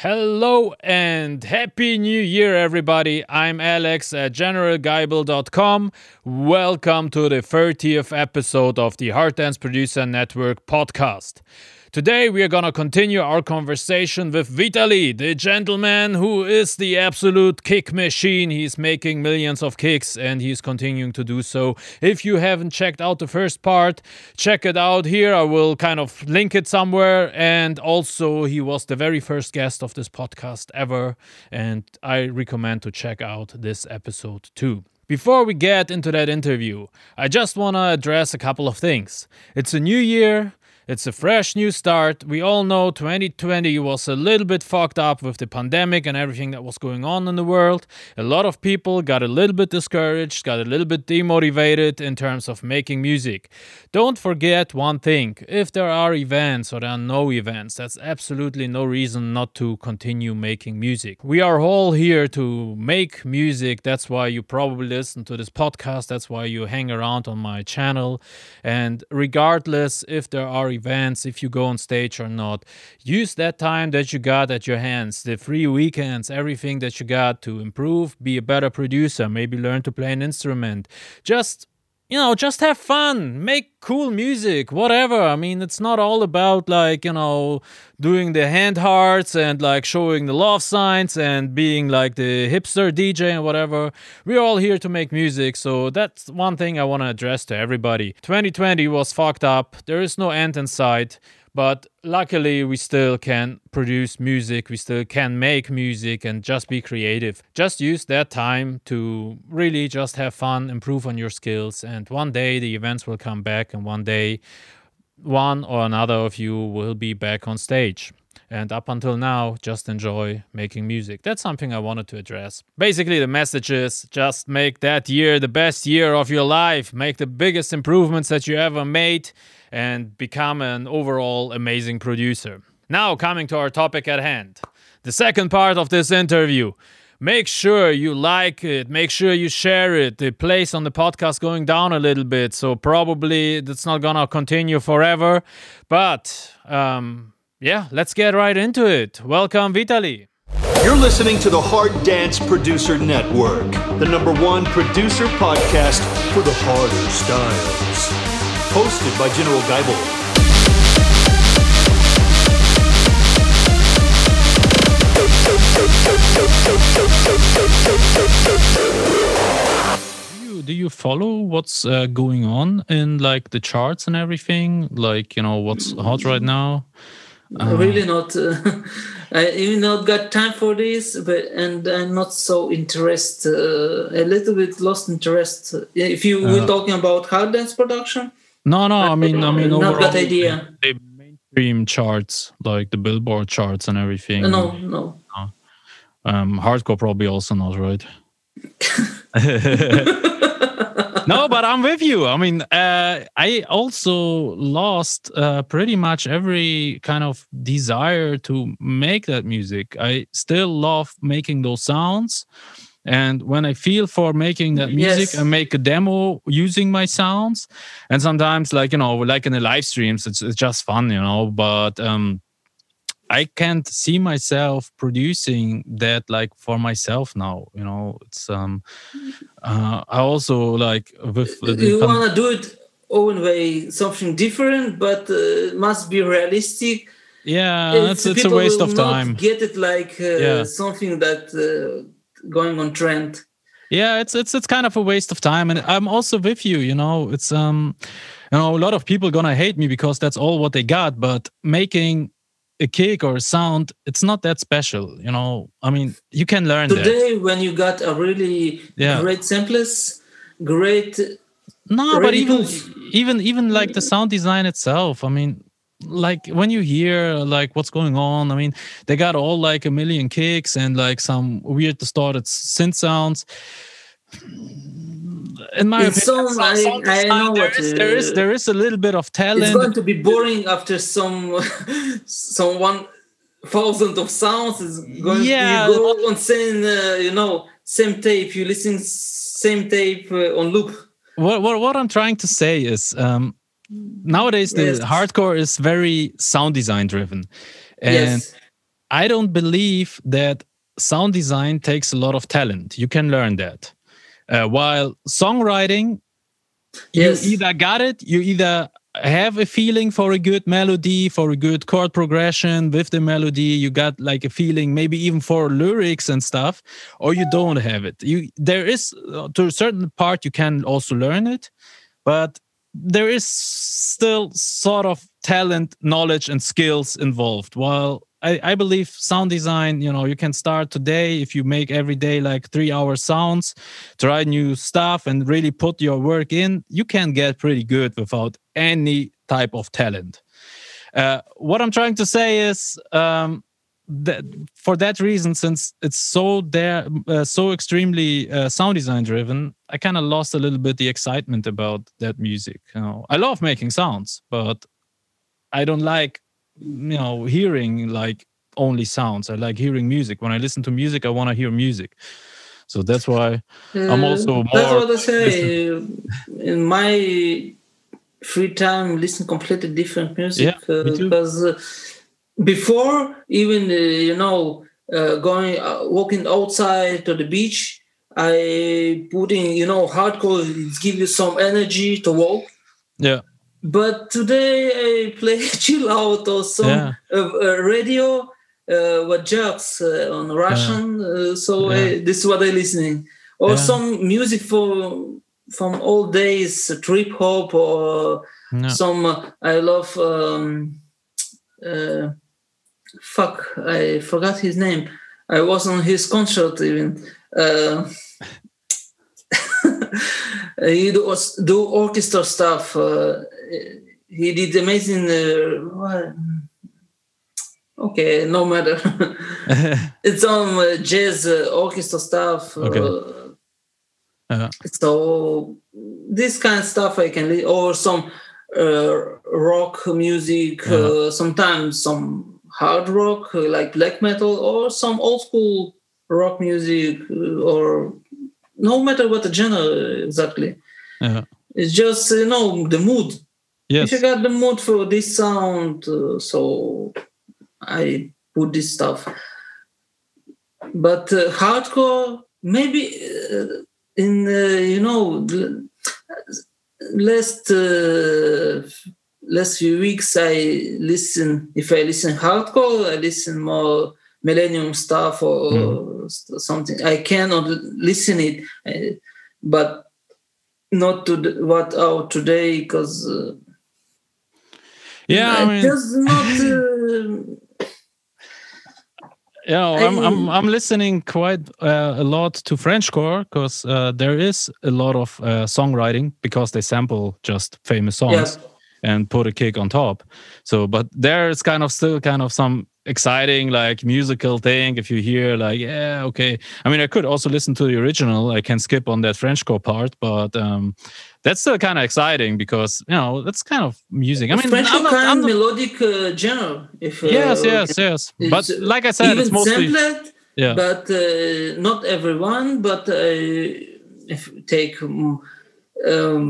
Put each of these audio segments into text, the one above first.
Hello and happy new year, everybody. I'm Alex at generalgeibel.com. Welcome to the 30th episode of the Hard Dance Producer Network podcast. Today, we are to continue our conversation with Vitali, the gentleman who is the absolute kick machine. He's making millions of kicks and he's continuing to do so. If you haven't checked out the first part, check it out here. I will kind of link it somewhere. And also, he was the very first guest of this podcast ever. And I recommend to check out this episode too. Before we get into that interview, I just want to address a couple of things. It's a new year, it's a fresh new start. We all know 2020 was a little bit fucked up with the pandemic and everything that was going on in the world. A lot of people got a little bit discouraged, got a little bit demotivated in terms of making music. Don't forget one thing if there are events or there are no events, that's absolutely no reason not to continue making music. We are all here to make music. That's why you probably listen to this podcast. That's why you hang around on my channel. And regardless if there are events, if you go on stage or not. Use that time that you got at your hands, the free weekends, everything that you got to improve, be a better producer, maybe learn to play an instrument. Just you know, just have fun, make cool music, whatever. I mean, it's not all about like, you know, doing the hand hearts and like showing the love signs and being like the hipster DJ and whatever. We're all here to make music, so that's one thing I want to address to everybody. 2020 was fucked up. There is no end in sight. But luckily, we still can produce music, we still can make music and just be creative. Just use that time to really just have fun, improve on your skills. And one day the events will come back, and one day one or another of you will be back on stage. And up until now, just enjoy making music. That's something I wanted to address. Basically, the message is just make that year the best year of your life, make the biggest improvements that you ever made and become an overall amazing producer. Now, coming to our topic at hand. The second part of this interview. Make sure you like it, make sure you share it. The place on the podcast going down a little bit, so probably that's not gonna continue forever. But um, yeah, let's get right into it. Welcome, Vitali. You're listening to the Hard Dance Producer Network, the number one producer podcast for the harder styles hosted by General Geibel. do you follow what's uh, going on in like the charts and everything like you know what's hot right now uh, really not uh, i even not got time for this but and i'm not so interested uh, a little bit lost interest if you were uh, talking about hard dance production no, no. I mean, I mean, not that idea. The mainstream charts, like the Billboard charts and everything. No, no. no. Um, hardcore probably also not, right? no, but I'm with you. I mean, uh, I also lost uh, pretty much every kind of desire to make that music. I still love making those sounds and when I feel for making that music, yes. I make a demo using my sounds. And sometimes, like you know, like in the live streams, it's, it's just fun, you know. But um, I can't see myself producing that like for myself now. You know, it's um, uh, I also like with you want to do it own way, something different, but uh, must be realistic. Yeah, it's, it's, it's a waste of time. Get it like uh, yeah. something that uh, going on trend yeah it's it's it's kind of a waste of time and i'm also with you you know it's um you know a lot of people gonna hate me because that's all what they got but making a kick or a sound it's not that special you know i mean you can learn today that. when you got a really yeah. great samples great no but even even even like the sound design itself i mean like when you hear like what's going on i mean they got all like a million kicks and like some weird distorted synth sounds in my it's opinion, I, I know there is, there is there is a little bit of talent it's going to be boring after some some one thousand of sounds is going yeah to go on same uh, you know same tape you listen same tape uh, on loop what, what what i'm trying to say is um nowadays the yes. hardcore is very sound design driven and yes. I don't believe that sound design takes a lot of talent. You can learn that. Uh, while songwriting, Yes. you either got it, you either have a feeling for a good melody, for a good chord progression with the melody, you got like a feeling maybe even for lyrics and stuff, or you don't have it. You there is uh, to a certain part you can also learn it, but there is still sort of talent, knowledge, and skills involved. While I, I believe sound design, you know, you can start today if you make every day like three hour sounds, try new stuff, and really put your work in, you can get pretty good without any type of talent. Uh, what I'm trying to say is um, that for that reason, since it's so there, uh, so extremely uh, sound design driven, I kind of lost a little bit the excitement about that music. You know, I love making sounds, but I don't like you know hearing like only sounds. I like hearing music. When I listen to music, I want to hear music. So that's why I'm also Uh, That's what I say. In my free time, listen completely different music Yeah, too. because uh, before even uh, you know uh, going uh, walking outside to the beach, I put in you know hardcore. It give you some energy to walk. yeah But today I play chill out or some Yeah. uh, uh, radio uh, with jokes uh, on Russian. Uh, so Yeah. this is what I'm listening. Or Yeah. some music for from old days, trip hop or some. Uh, I love. Um, uh, fuck, I forgot his name. I was on his concert even. Uh, he do, do orchestra stuff. Uh, he did amazing. Uh, what- okay, no matter. it's on uh, jazz uh, orchestra stuff. Okay. Uh, Uh, so this kind of stuff I can or some uh, rock music. Uh, sometimes some hard rock uh, like black metal or some old school rock music uh, or no matter what the genre exactly. yeah. It's just you know the mood. Yes. If you got the mood for this sound, uh, so I put this stuff. But uh, hardcore, maybe uh, in uh, you know l- last uh, last few weeks I listen. If I listen hardcore, I listen more Millennium stuff or st- something. I cannot listen it, uh, but not to the, what out today because. Yeah, I mean, does not. Uh, yeah, I'm, I'm I'm listening quite uh, a lot to Frenchcore because uh, there is a lot of uh, songwriting because they sample just famous songs and put a kick on top. So, but there's kind of still kind of some exciting like musical thing if you hear like yeah okay i mean i could also listen to the original i can skip on that frenchcore part but um that's still kind of exciting because you know that's kind of music i mean French I'm not- kind melodic uh, genre. If uh, yes yes yes but uh, like i said it's mostly sampled, yeah but uh, not everyone. But uh, if you take um, um,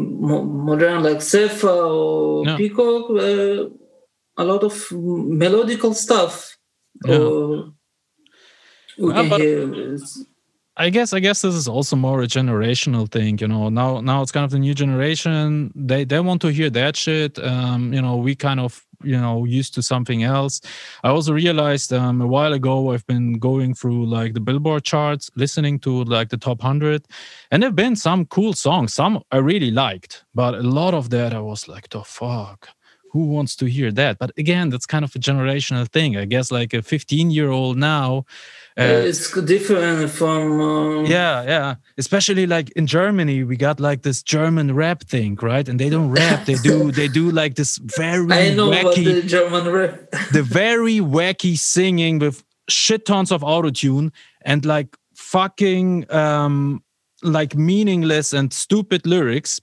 modern like Sefa or Yeah. Peacock, uh, a lot of melodical stuff. Yeah. We Yeah, but- I guess I guess this is also more a generational thing, you know. Now now it's kind of the new generation. They they want to hear that shit. Um, you know, we kind of you know used to something else. I also realized um, a while ago I've been going through like the Billboard charts, listening to like the top hundred, and there've been some cool songs. Some I really liked, but a lot of that I was like, the fuck. Who wants to hear that? But again, that's kind of a generational thing. I guess like a 15 year old now. uh, it's different from. Um, yeah, yeah. Especially like in Germany, we got like this German rap thing, right? And they don't rap; they do they do like this very I know wacky, the German rap. the very wacky singing with shit tons of autotune and like fucking um like meaningless and stupid lyrics.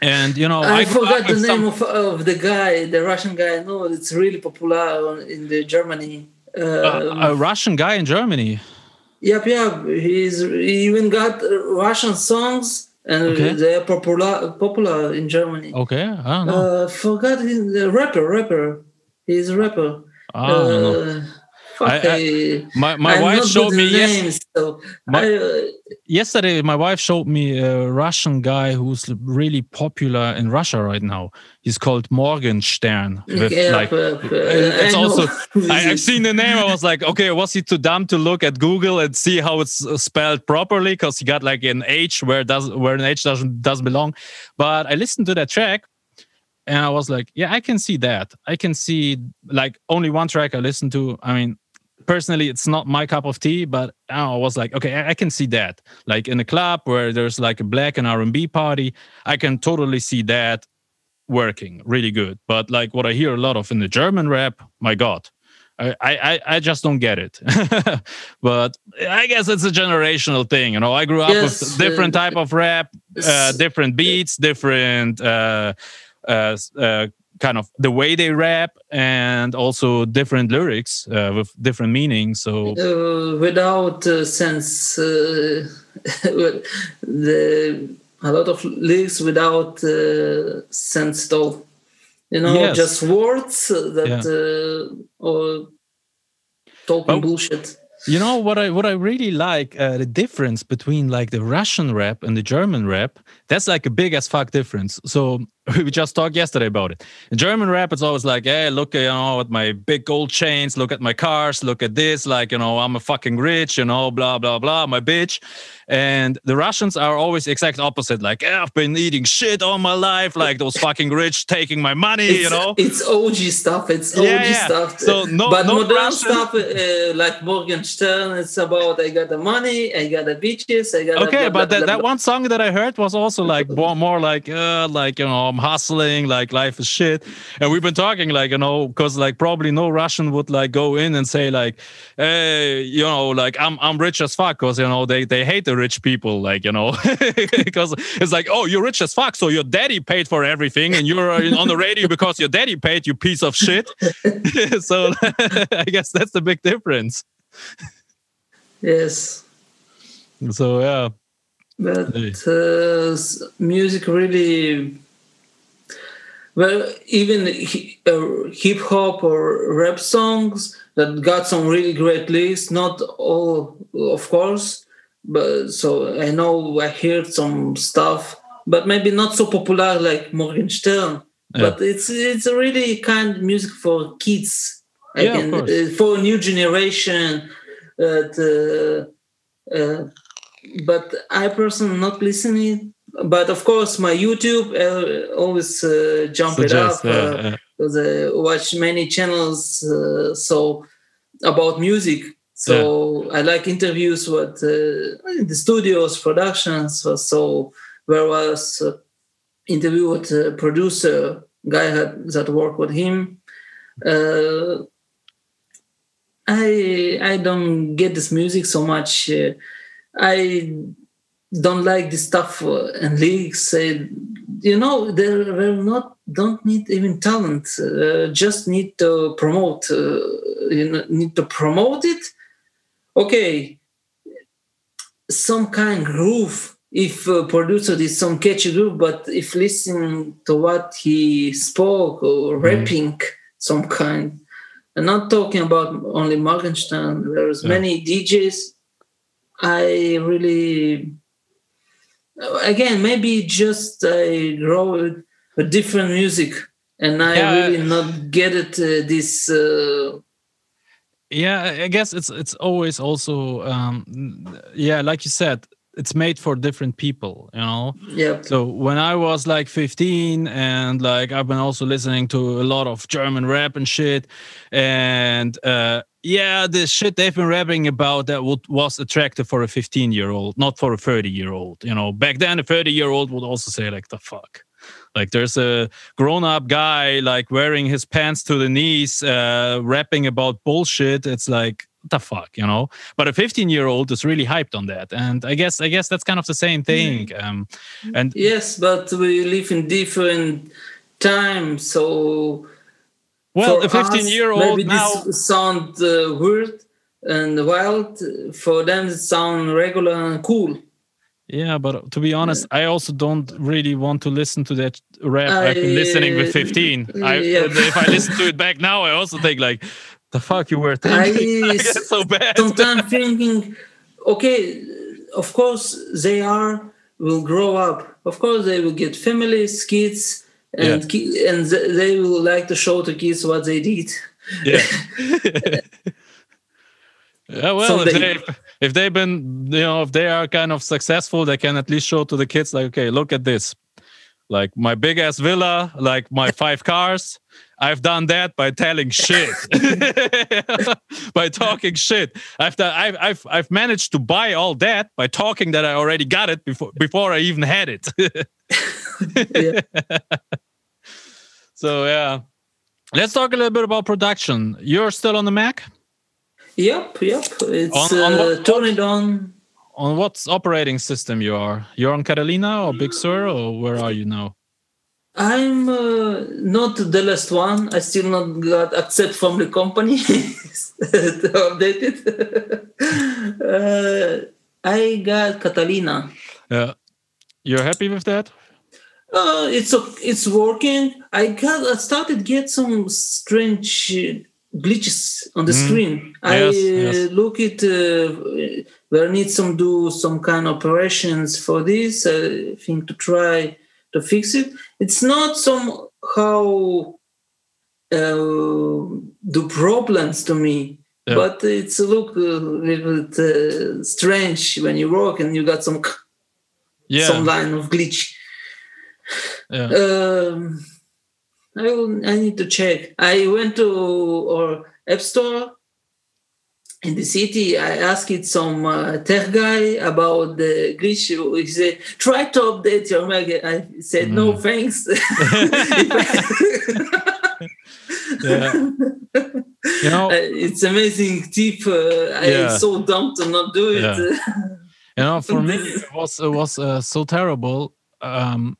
And you know, I, grew forgot the name some- of, of the guy, the Russian guy. No, it's really popular in the Germany. Uh, a, a Russian guy in Germany. yep, yep. He's he even got Russian songs, and Okay. they are popular popular in Germany. Okay, I don't know. Uh, forgot his the rapper. Rapper. He's a rapper. I know. Uh, I- I, My my I'm wife showed me with yes, names, so My- I, uh, yesterday. My wife showed me a Russian guy who's really popular in Russia right now. He's called Morgenshtern. With yeah, like, but, uh, it's I also I, I've seen the name. I was like, okay, was he too dumb to look at Google and see how it's uh, spelled properly? Because he got like an H where does where an H doesn't doesn't belong. But I listened to that track, and I was like, yeah, I can see that. I can see like only one track I listened to. I mean, personally, it's not my cup of tea, but I was like, okay, I, I can see that. Like in a club where there's like a black and R and B party, I can totally see that working really good. But like what I hear a lot of in the German rap, my God, I I, I just don't get it. but I guess it's a generational thing. You know, I grew up Yes, with different uh, type of rap, uh, different beats, different uh, uh, uh, kind of the way they rap, and also different lyrics uh, with different meanings. So uh, without uh, sense uh, the a lot of lyrics without uh, sense at all you know Yes. just words that uh, or talking But- bullshit You know what I what I really like uh, the difference between like the Russian rap and the German rap. That's like a big as fuck difference. So we just talked yesterday about it. In German rap, it's always like, hey, look, you know, at my big gold chains. Look at my cars. Look at this. Like, you know, I'm a fucking rich. You know, blah blah blah. My bitch. And the Russians are always exact opposite. Like, eh, I've been eating shit all my life. Like those fucking rich taking my money. it's, you know. it's OG stuff. It's OG Yeah, yeah. stuff. So no- but no modern Russian- stuff uh, like Morgenshtern, it's about I got the money, I got the bitches, I got. okay the, but that, that one song that i heard was also like more, more like uh like you know i'm hustling like life is shit. And we've been talking like you know because like probably no russian would like go in and say like hey you know like i'm i'm rich as fuck because you know they they hate the rich people like you know. Because it's like oh you're rich as fuck so your daddy paid for everything and you're uh, on the radio because your daddy paid you piece of shit. So i guess that's the big difference. Yes. so yeah but uh, music really well even hi- uh, hip hop or rap songs that got some really great lyrics not all of course but so i know i heard some stuff but maybe not so popular like morgenshtern Yeah. but it's it's a really kind of music for kids I Yeah, of can- course. uh, for a new generation uh, uh, but I personally not listening. But of course, my YouTube uh, always uh, jump it up yeah, uh, yeah. because I watch many channels. Uh, so about music. So I like interviews with uh, the studios, productions. So, there was uh, interview with a producer guy had, that worked with him. Uh, I I don't get this music so much. Uh, I don't like this stuff uh, and lyrics. Uh, you know, they they not don't need even talent. Uh, just need to promote. Uh, you know, need to promote it. Okay, some kind groove. If a producer did some catchy groove, but if listening to what he spoke or rapping, some kind. I'm not talking about only Morgenshtern. There's Yeah. many DJs. I really, again, maybe just I grow a different music, and I Yeah. really not get it. Uh, this uh, yeah i I guess it's it's always also um yeah like you said it's made for different people you know yeah, so when i was like 15 and like i've been also listening to a lot of german rap and shit and uh yeah the shit they've been rapping about that would, was attractive for a 15 year old not for a 30 year old you know. Back then a 30 year old would also say like the fuck? Like there's a grown-up guy like wearing his pants to the knees uh rapping about bullshit. It's like the fuck you know? But a 15 year old is really hyped on that and i guess i guess that's kind of the same thing um and yes, but we live in different times, so well for a 15 us, year old maybe now this sound uh, weird and wild. For them, it sound regular and cool. yeah but to be honest i also don't really want to listen to that rap i've been listening with I- 15 i yeah. if i listen to it back now i also think like the fuck you were thinking? I, I get so bad. Sometimes thinking, okay, of course they are will grow up. Of course they will get families, kids, and yeah. ki- and they will like to show to kids what they did. Yeah. yeah. Well, if they if they've been you know if they are kind of successful, they can at least show to the kids like, okay, look at this, like my big ass villa, like my five cars I've done that by telling shit, by talking shit. I've, done, I've I've I've managed to buy all that by talking that I already got it before before I even had it. so yeah, let's talk a little bit about production. You're still on the Mac? Yep, yep. It's on, on what, uh, turn it on. On what operating system you are? You're on Catalina or Big Sur or where are you now? I'm uh, not the last one. I still not got accept from the company to update it. uh, I got Catalina. Yeah, you're happy with that? Uh, it's it's working. I got I started get some strange glitches on the mm. screen. Yes, I yes. Uh, look at uh, where I need some do some kind of operations for this. I think to try to fix it. It's not somehow uh, the problems to me, yeah. but it's a look a little bit uh, strange when you work and you got some yeah. some line of glitch. Yeah. Um, I will, I need to check. I went to our app store in the city, I asked some uh, tech guy about the glitch. He said, "Try to update your Mac." I said, mm. "No, thanks." yeah. You know, uh, it's amazing tip. Uh, yeah. I'm so dumb to not do it. Yeah. you know, for me, it was it was uh, so terrible. Um,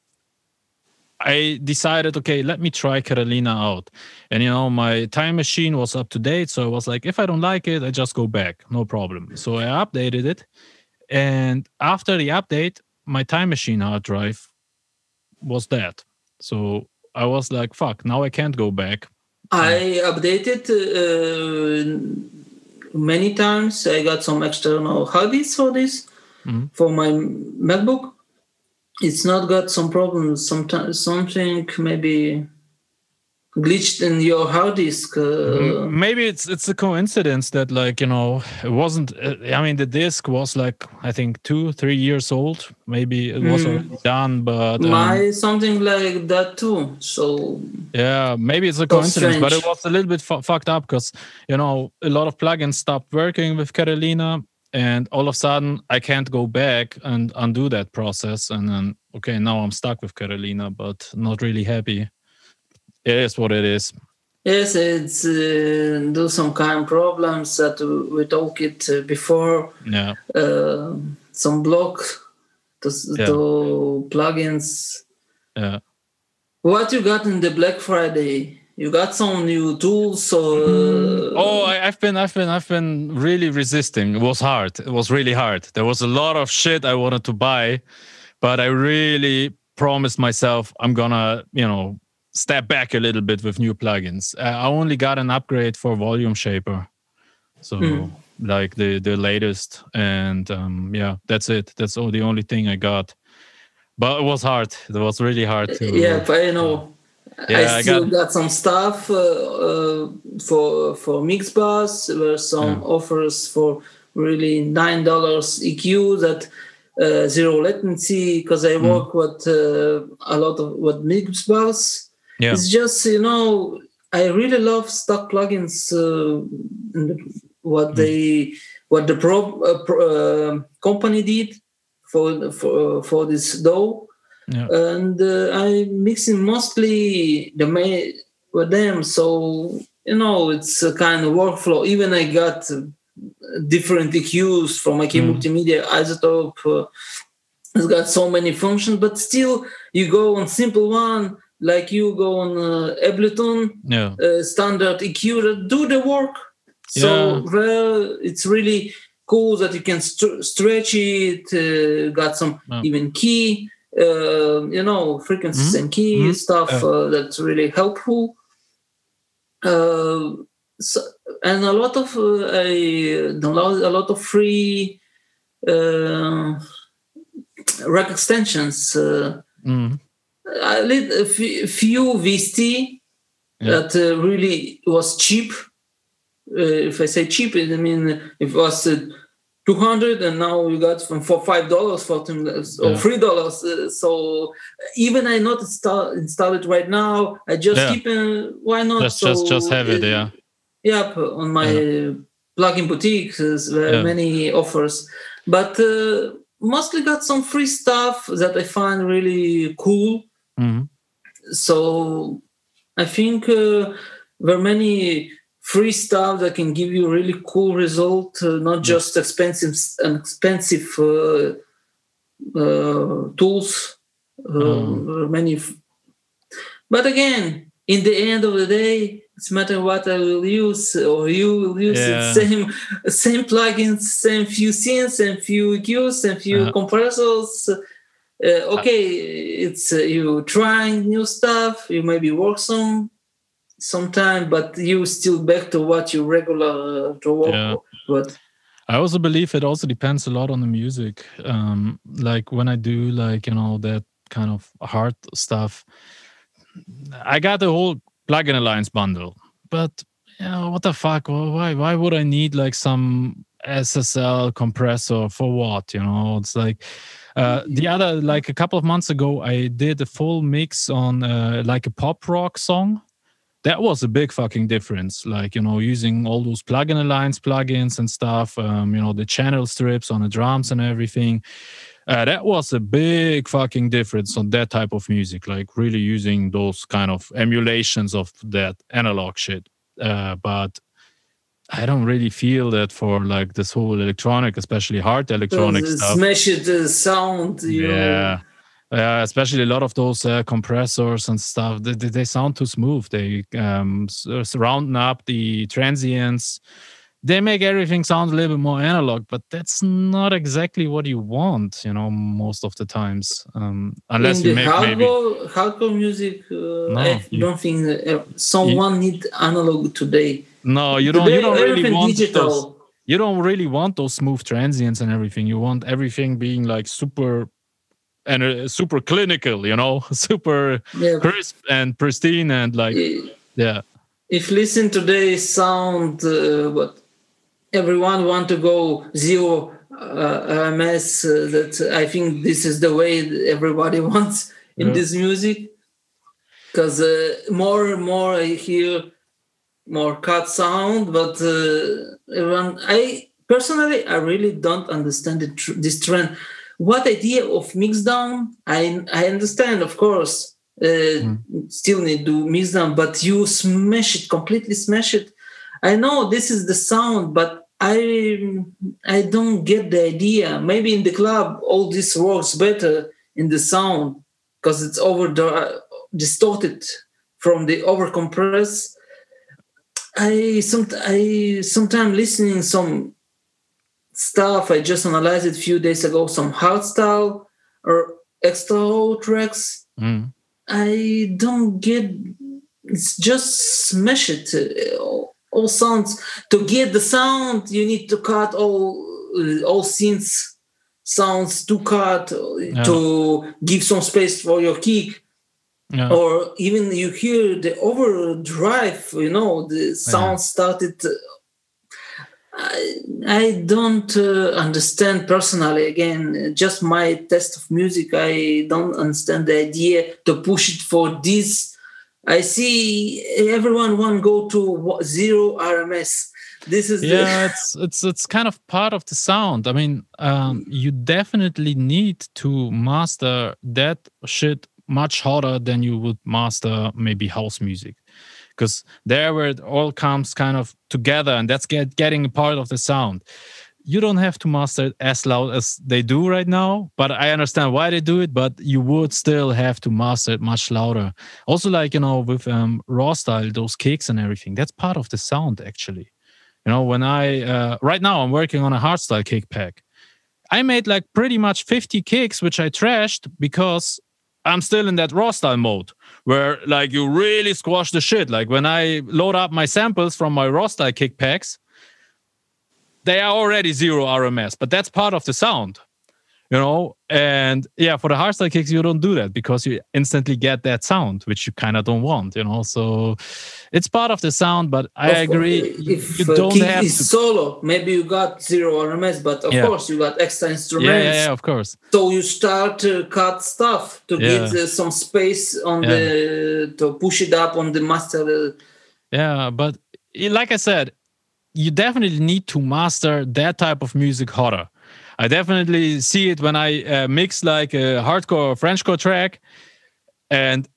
I decided, okay, let me try Catalina out. And you know, my time machine was up to date. So I was like, if I don't like it, I just go back. No problem. So I updated it. And after the update, my time machine hard drive was dead. So I was like, fuck, now I can't go back. I updated uh, many times. I got some external hard disks for this, mm-hmm. for my MacBook it's not got some problems. Sometimes something maybe glitched in your hard disk. Uh, maybe it's it's a coincidence that like you know it wasn't. Uh, I mean, the disk was like I think two three years old. Maybe it was mm. done, but um, my something like that too. So yeah, maybe it's a coincidence, but it was a little bit fucked up because you know a lot of plugins stopped working with Catalina and all of a sudden i can't go back and undo that process. And then okay now i'm stuck with catalina but not really happy. It is what it is. Yes it's uh, do some kind of problems that we talked it uh, before. Yeah. Uh, some block to, yeah. to plugins. Yeah. What you got in the black friday you got some new tools so uh... oh I, have been i've been i've been really resisting. It was hard. It was really hard. There was a lot of shit i wanted to buy but i really promised myself i'm gonna you know step back a little bit with new plugins. I only got an upgrade for volume shaper. So mm. like the the latest and um yeah that's it. That's all the only thing i got. But it was hard. It was really hard to yeah but you know yeah, I still I got... got... some stuff uh, uh, for for Mixbus. There were some yeah. offers for really nine dollars EQ that uh, zero latency because I mm. work with uh, a lot of with Mixbus. Yeah. It's just you know I really love stock plugins. Uh, what mm. they what the pro, uh, pro company did for for for this DAW yeah. and uh, I'm mixing mostly the main with them. So you know, it's a kind of workflow. Even I got different EQs from IK mm. Multimedia iZotope. Uh, it's got so many functions, but still, you go on simple one like you go on uh, Ableton, yeah. uh, standard EQ that do the work. So yeah. well, it's really cool that you can st- stretch it. Uh, got some yeah. even key uh, you know frequencies mm-hmm. and key mm-hmm. stuff uh, that's really helpful uh, so, and a lot of uh, I a lot of free uh, rack extensions. Uh, Mm. I did a f- few VST Yeah. that uh, really was cheap. Uh, if I say cheap, I mean it was uh, two hundred, and now you got from for five dollars for them or three dollars. Uh, so even I not install install it right now. I just Yeah. keep uh, why not? Just, just, So, just have it. uh, Yeah. Yep, on my plugin boutique, there's very Yeah. many offers, but uh, mostly got some free stuff that I find really cool. Mhm. So I think uh, there are many free stuff that can give you really cool result, uh, not just expensive expensive uh, uh, tools. Uh, Mm. many, f- but again, in the end of the day, it's matter what I will use or you will use Yeah. same same plugins, same few scenes, same few EQs, same few Uh-huh. compressors. Uh, okay, it's uh, you trying new stuff. You maybe work some sometime, but you still back to what you regular uh, to work. Yeah. But I also believe it also depends a lot on the music. Um, like when I do like you know that kind of hard stuff, I got the whole plugin alliance bundle, but you know, what the fuck? Wh- Why why would I need like some SSL compressor for what? You know, it's like. Uh, the other, like a couple of months ago, I did a full mix on uh, like a pop rock song, that was a big fucking difference. Like, you know, using all those plugin alliance plugins and stuff, um, you know, the channel strips on the drums and everything. Uh, that was a big fucking difference on that type of music, like really using those kind of emulations of that analog shit. Uh, but I don't really feel that for like this whole electronic, especially hard electronic stuff. smash it uh, sound. You Yeah. Yeah, especially a lot of those uh, compressors and stuff. They, they, sound too smooth. They um uh, up the transients. They make everything sound a little bit more analog, but that's not exactly what you want, you know, most of the times. Um, unless in you make maybe hardcore, hardcore music, uh, I you- don't think uh, someone need analog today. no, you don't. You don't really want digital. those. You don't really want those smooth transients and everything. You want everything being like super and uh, super clinical, you know, super Yeah. crisp and pristine and like yeah. If listen today sound, uh, what everyone want to go zero uh, RMS. Uh, that I think this is the way everybody wants in Yeah. this music. Because uh, more and more I hear more cut sound, but uh, everyone, I personally I really don't understand tr- this trend. What idea of mix down? I I understand, of course. Uh, Still need to mix down, but you smash it completely, smash it. I know this is the sound, but I I don't get the idea. Maybe in the club all this works better in the sound because it's over the distorted from the over compress. I some I sometimes listening some stuff. I just analyzed it a few days ago. Some hardstyle or extra tracks. Mm. I don't get. It's just smash it. uh, All, all sounds to get the sound, you need to cut all uh, all synths sounds to cut uh, to give some space for your kick Yeah. or even you hear the overdrive you know the sound started uh, I, I don't uh, understand personally. Again just my test of music i don't understand the idea to push it for this. I see everyone want go to zero rms this is yeah it's it's it's kind of part of the sound. I mean um you definitely need to master that shit much harder than you would master maybe house music because there where it all comes kind of together and that's get, getting a part of the sound. You don't have to master it as loud as they do right now but i understand why they do it but you would still have to master it much louder. Also like you know with um raw style those kicks and everything that's part of the sound actually. You know when i uh, right now i'm working on a hardstyle kick pack. I made like pretty much 50 kicks which i trashed because I'm still in that raw style mode where like you really squash the shit. Like when I load up my samples from my raw kick packs, they are already zero RMS, but that's part of the sound you know and yeah for the hardstyle kicks you don't do that because you instantly get that sound which you kind of don't want you know so it's part of the sound but i Of- agree If you uh, don't kick have is to solo, maybe you got zero RMS, but of Yeah. course you got extra instruments. yeah yeah of course So you start to cut stuff to get uh, some space on Yeah. the to push it up on the master. uh, yeah but like i said you definitely need to master that type of music harder i definitely see it when i uh, mix like a hardcore or frenchcore track and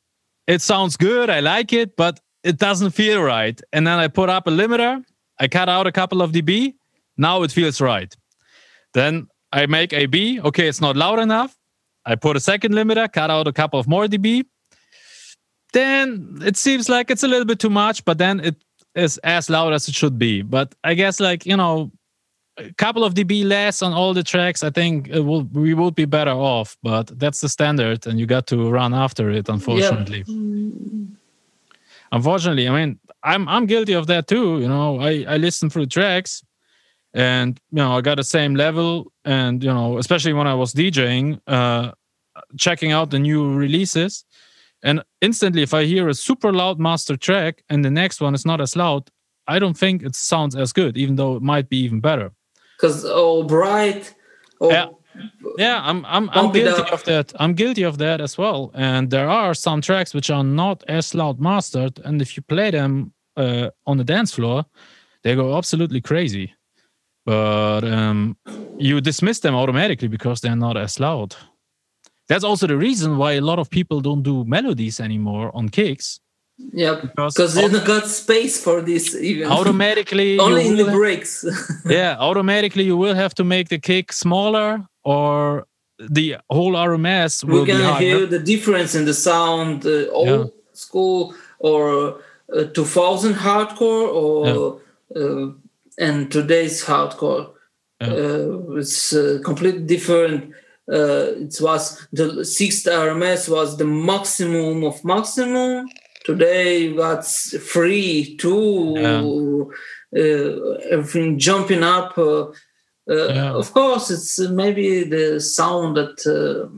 it sounds good i like it but it doesn't feel right. And then i put up a limiter i cut out a couple of db now it feels right. Then i make a b okay it's not loud enough. I put a second limiter cut out a couple of more db. Then it seems like it's a little bit too much, but then it is as loud as it should be. But I guess like you know, a couple of dB less on all the tracks, I think it will we would be better off. But that's the standard, and you got to run after it. Unfortunately, unfortunately, I mean, I'm I'm guilty of that too. You know, I I listen through tracks, and you know, I got the same level, and you know, especially when I was DJing, uh, checking out the new releases. And instantly, if I hear a super loud master track and the next one is not as loud, I don't think it sounds as good, even though it might be even better. Because oh bright oh Yeah. Yeah, I'm I'm I'm guilty of that. I'm guilty of that as well. And there are some tracks which are not as loud mastered, and if you play them uh, on the dance floor, they go absolutely crazy. But um, you dismiss them automatically because they're not as loud. That's also the reason why a lot of people don't do melodies anymore on kicks yeah because you don't got space for this even. Automatically only in the will- breaks. Yeah automatically you will have to make the kick smaller or the whole rms will we be can higher. hear the difference in the sound uh, old Yeah. school or uh, 2000 hardcore or uh, and today's hardcore. Yeah. uh, it's uh, completely different. Uh, it was the sixth rms was the maximum of maximum today you free three two uh, everything jumping up uh, uh, Yeah. of course it's uh, maybe the sound that uh,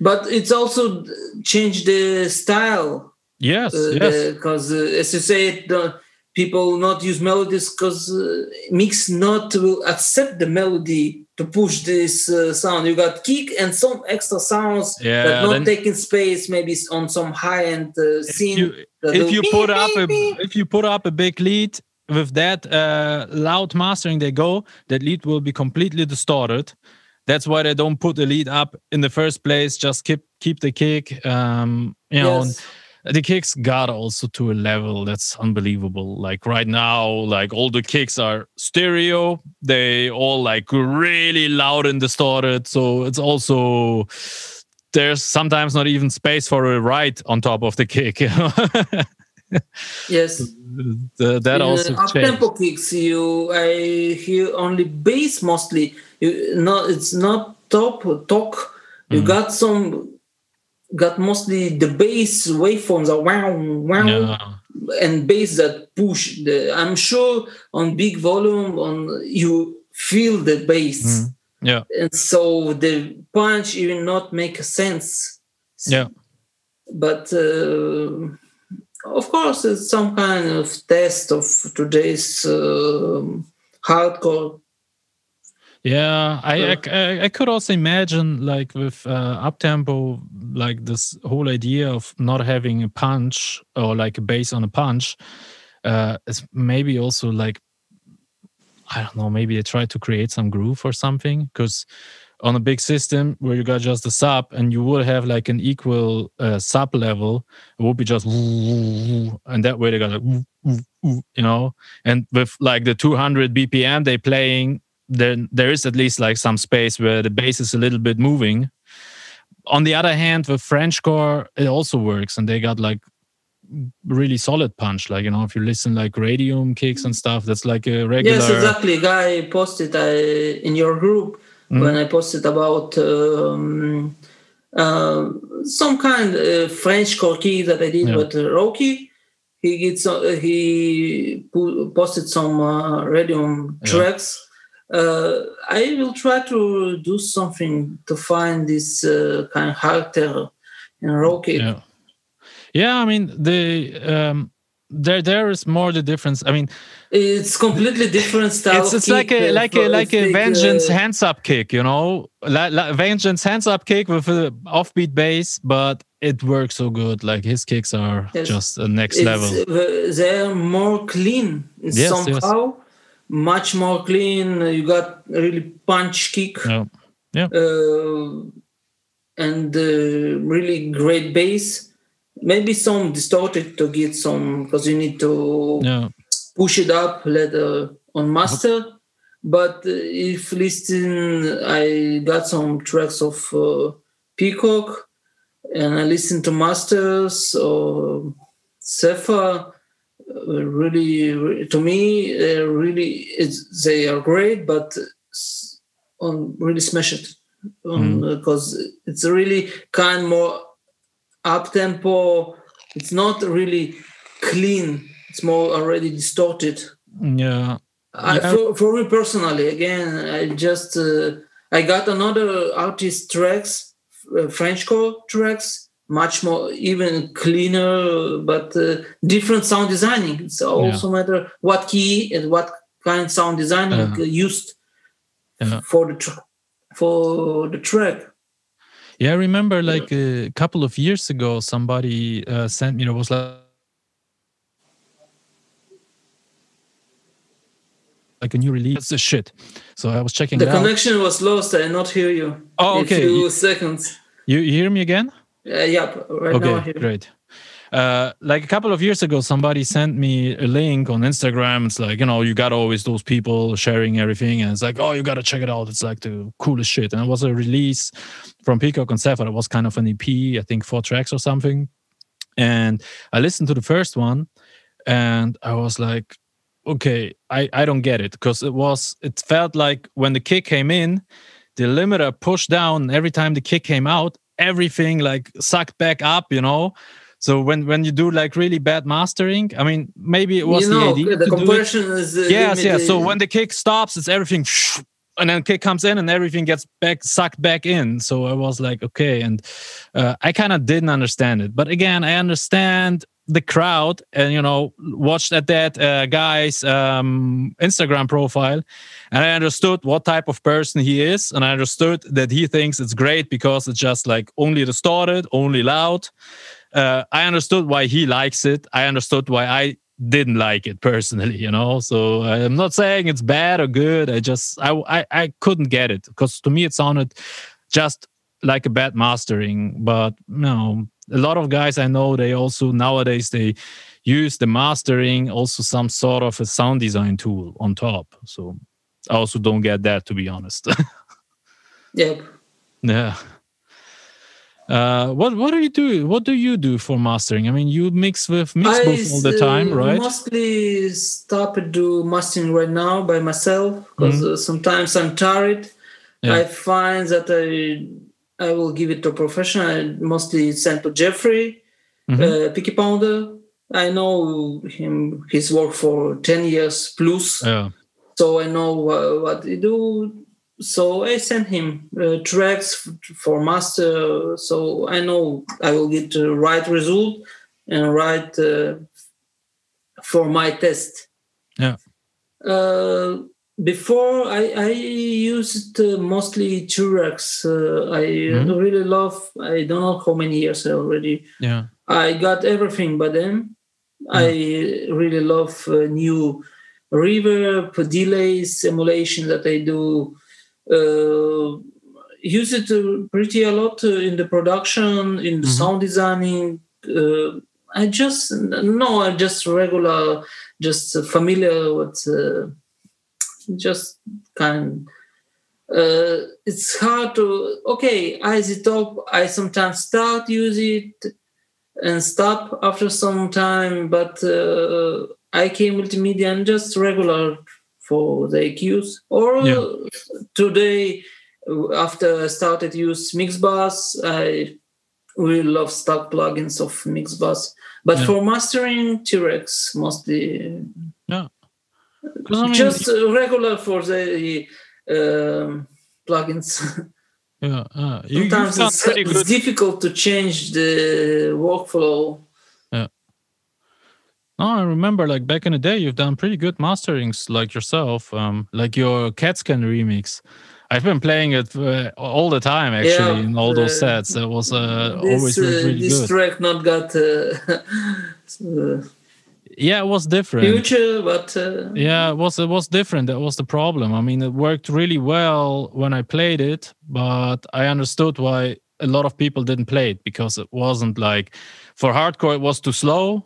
but it's also changed the style. Yes yes. because uh, as you say the people not use melodies because uh, mix not will accept the melody to push this uh, sound you got kick and some extra sounds Yeah, that not taking space maybe on some high-end uh, if scene you, if you beep, put up a beep, beep. if you put up a big lead with that uh, loud mastering they go that lead will be completely distorted that's why they don't put the lead up in the first place just keep keep the kick um you know Yes. The kicks got also to a level that's unbelievable. Like right now like all the kicks are stereo. They all like really loud and distorted. So it's also there's sometimes not even space for a right on top of the kick. Yes. The- that in also up tempo kicks you i hear only bass mostly. You not it's not top talk. You Mm. got some got mostly the bass waveforms are wow wow yeah. and bass that push the i'm sure on big volume on you feel the bass. Mm. yeah. And so the punch even not make a sense. Yeah. But uh, of course it's some kind of test of today's um hardcore Yeah, I, I I- could also imagine like with uh, up tempo, like this whole idea of not having a punch or like a bass on a punch, uh, is maybe also like I don't know, maybe they try to create some groove or something because on a big system where you got just a sub and you would have like an equal uh, sub level, it would be just and that way they got like you know, and with like the 200 BPM they playing then there is at least like some space where the bass is a little bit moving. On the other hand, with Frenchcore, it also works, and they got like really solid punch. Like you know, if you listen like radium kicks and stuff, that's like a regular. yes exactly guy posted uh, in your group Mm. when i posted about um, uh, some kind of French corky that I did Yeah. with uh, Rocky. He gets uh, he posted some uh, radium Yeah. tracks. Uh, I will try to do something to find this uh, kind of character in Rocky. Yeah. Yeah, I mean the um there there is more the difference. I mean It's completely different style. it's it's like a uh, like a like a vengeance uh, hands up kick, you know? Like, like vengeance hands up kick with a offbeat bass, but it works so good. Like his kicks are Yes. just the next it's, level. uh, they're more clean Yes, yes. Much more clean. You got really punch kick. Yeah. uh, and uh, really great bass. Maybe some distorted to get some because you need to Yeah. push it up later on master. But uh, if listen i got some tracks of uh, peacock and i listen to masters or uh, really to me uh, really it's, they are great but on really smash it. Because it's really kind more up tempo. It's not really clean. It's more already distorted. Yeah. I, for, for me personally, again, I just uh, I got another artist tracks, uh, Frenchcore tracks, much more even cleaner, but uh, different sound designing. It's also matter what key and what kind of sound designing Uh-huh. uh, used Yeah. for the tr- for the track. Yeah, I remember like a couple of years ago, somebody uh, sent me, it was like, like a new release. That's the shit. So I was checking The connection was lost. I not hear you. Oh, In okay. few You- seconds. You, you hear me again? Uh, yep. Right okay, great. Uh, like a couple of years ago, somebody sent me a link on Instagram. It's like, you know, you got always those people sharing everything, and it's like, oh, you got to check it out. It's like the coolest shit. And it was a release from Peacock and Sefa. It was kind of an EP, I think four tracks or something. And I listened to the first one, and I was like, okay, I, I don't get it because it was, it felt like when the kick came in, the limiter pushed down every time the kick came out everything like sucked back up you know so when when you do like really bad mastering i mean maybe it was you know, the idea the to do it. compression is uh, yes yeah so when the kick stops it's everything and then kick comes in and everything gets back sucked back in. So i was like okay. And uh, i kind of didn't understand it. But again i understand the crowd and you know watched at that uh, guy's um, instagram profile. And i understood what type of person he is. And i understood that he thinks it's great because it's just like only distorted only loud. Uh, i understood why he likes it. I understood why i didn't like it personally you know? So i'm not saying it's bad or good i just i i, I couldn't get it because to me it sounded just like a bad mastering but you no a lot of guys i know they also nowadays they use the mastering also some sort of a sound design tool on top so i also don't get that to be honest. Yep. yeah uh what what do you do what do you do for mastering i mean you mix with Mixbus all the time uh, right Mostly stop and do mastering right now by myself because uh, sometimes I'm tired. Mm-hmm. Yeah. I find that I I will give it to a professional. I mostly send to Jeffrey, Mhm. uh, Picky Pounder. I know him his work for ten years plus, yeah so I know uh, what he do. So I send him uh, tracks for master, so I know I will get the right result and right uh, for my test. Yeah. Uh, before I, I used uh, mostly T-RackS. Uh, I Mhm. really love. I don't know how many years already. yeah I got everything by them. I really love uh, new reverb, delays, simulation that I do. Uh, use it uh, pretty a lot uh, in the production, in the Mhm. sound designing. Uh, I just no, I just regular, just uh, familiar with, uh, just kind. Uh, it's hard to okay. iZotope. I sometimes start use it and stop after some time. But uh, IK multimedia and just regular for the EQs. Or Yeah. today after I started use Mixbus, I really love stock plugins of Mixbus. But Yeah. for mastering T-RackS mostly Yeah. 'Cause, I mean, just uh, regular for the um, plugins. yeah, uh, you, Sometimes it's, it's difficult to change the workflow. No, I remember like back in the day, you've done pretty good masterings like yourself, um, like your CatScan remix. I've been playing it uh, all the time actually Yeah, in all those uh, sets. That was uh, this always really, uh, really this good. track not got uh, yeah, it was different. future, but uh, Yeah, it was it was different. That was the problem. I mean, it worked really well when I played it, but I understood why a lot of people didn't play it because it wasn't like for hardcore it was too slow.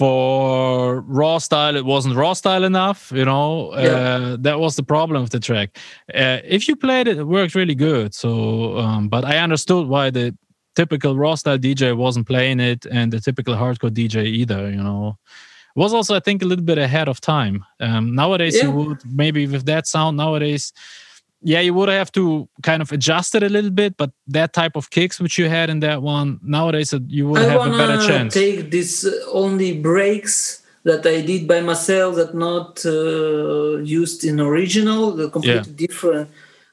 For raw style, it wasn't raw style enough. You know, Yeah. uh, that was the problem of the track. Uh, if you played it, it worked really good. So, um, but I understood why the typical raw style DJ wasn't playing it, and the typical hardcore DJ either. You know, was also I think a little bit ahead of time. Um, nowadays you would maybe with that sound nowadays, yeah, you would have to kind of adjust it a little bit. But that type of kicks which you had in that one nowadays, you would I have a better chance. take this uh, only breaks that I did by myself that not uh, used in original, the completely different.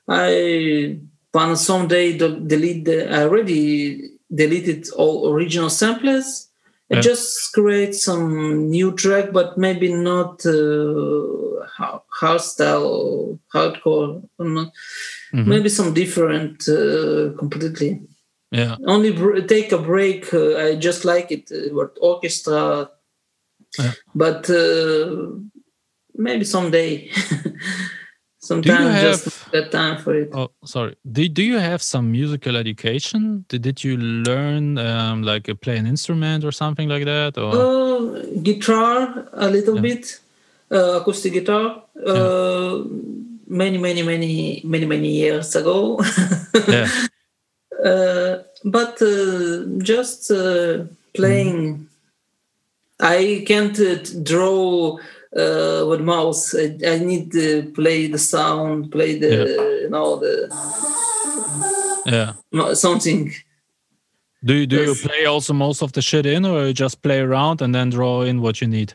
I wanna someday delete the. I already deleted all original samples. Yeah. just create some new track, but maybe not uh, hardstyle, hardcore. or not. Mhm. Maybe some different uh, completely Yeah, only br- take a break. Uh, I just like it, uh, what orchestra, Yeah. but uh, maybe someday. Sometimes have- just that time for it. Oh, sorry. Do, do you have some musical education? Did, did you learn um, like uh, play an instrument or something like that? Or Uh, guitar a little Yeah. bit, uh, acoustic guitar. Uh, Many, many, many, many, many years ago. yeah, uh, but uh, just uh, playing. I can't uh, draw uh, with mouse. I, I need to play the sound, play the you know the yeah. something. Do you, do you play also most of the shit in, or you just play around and then draw in what you need?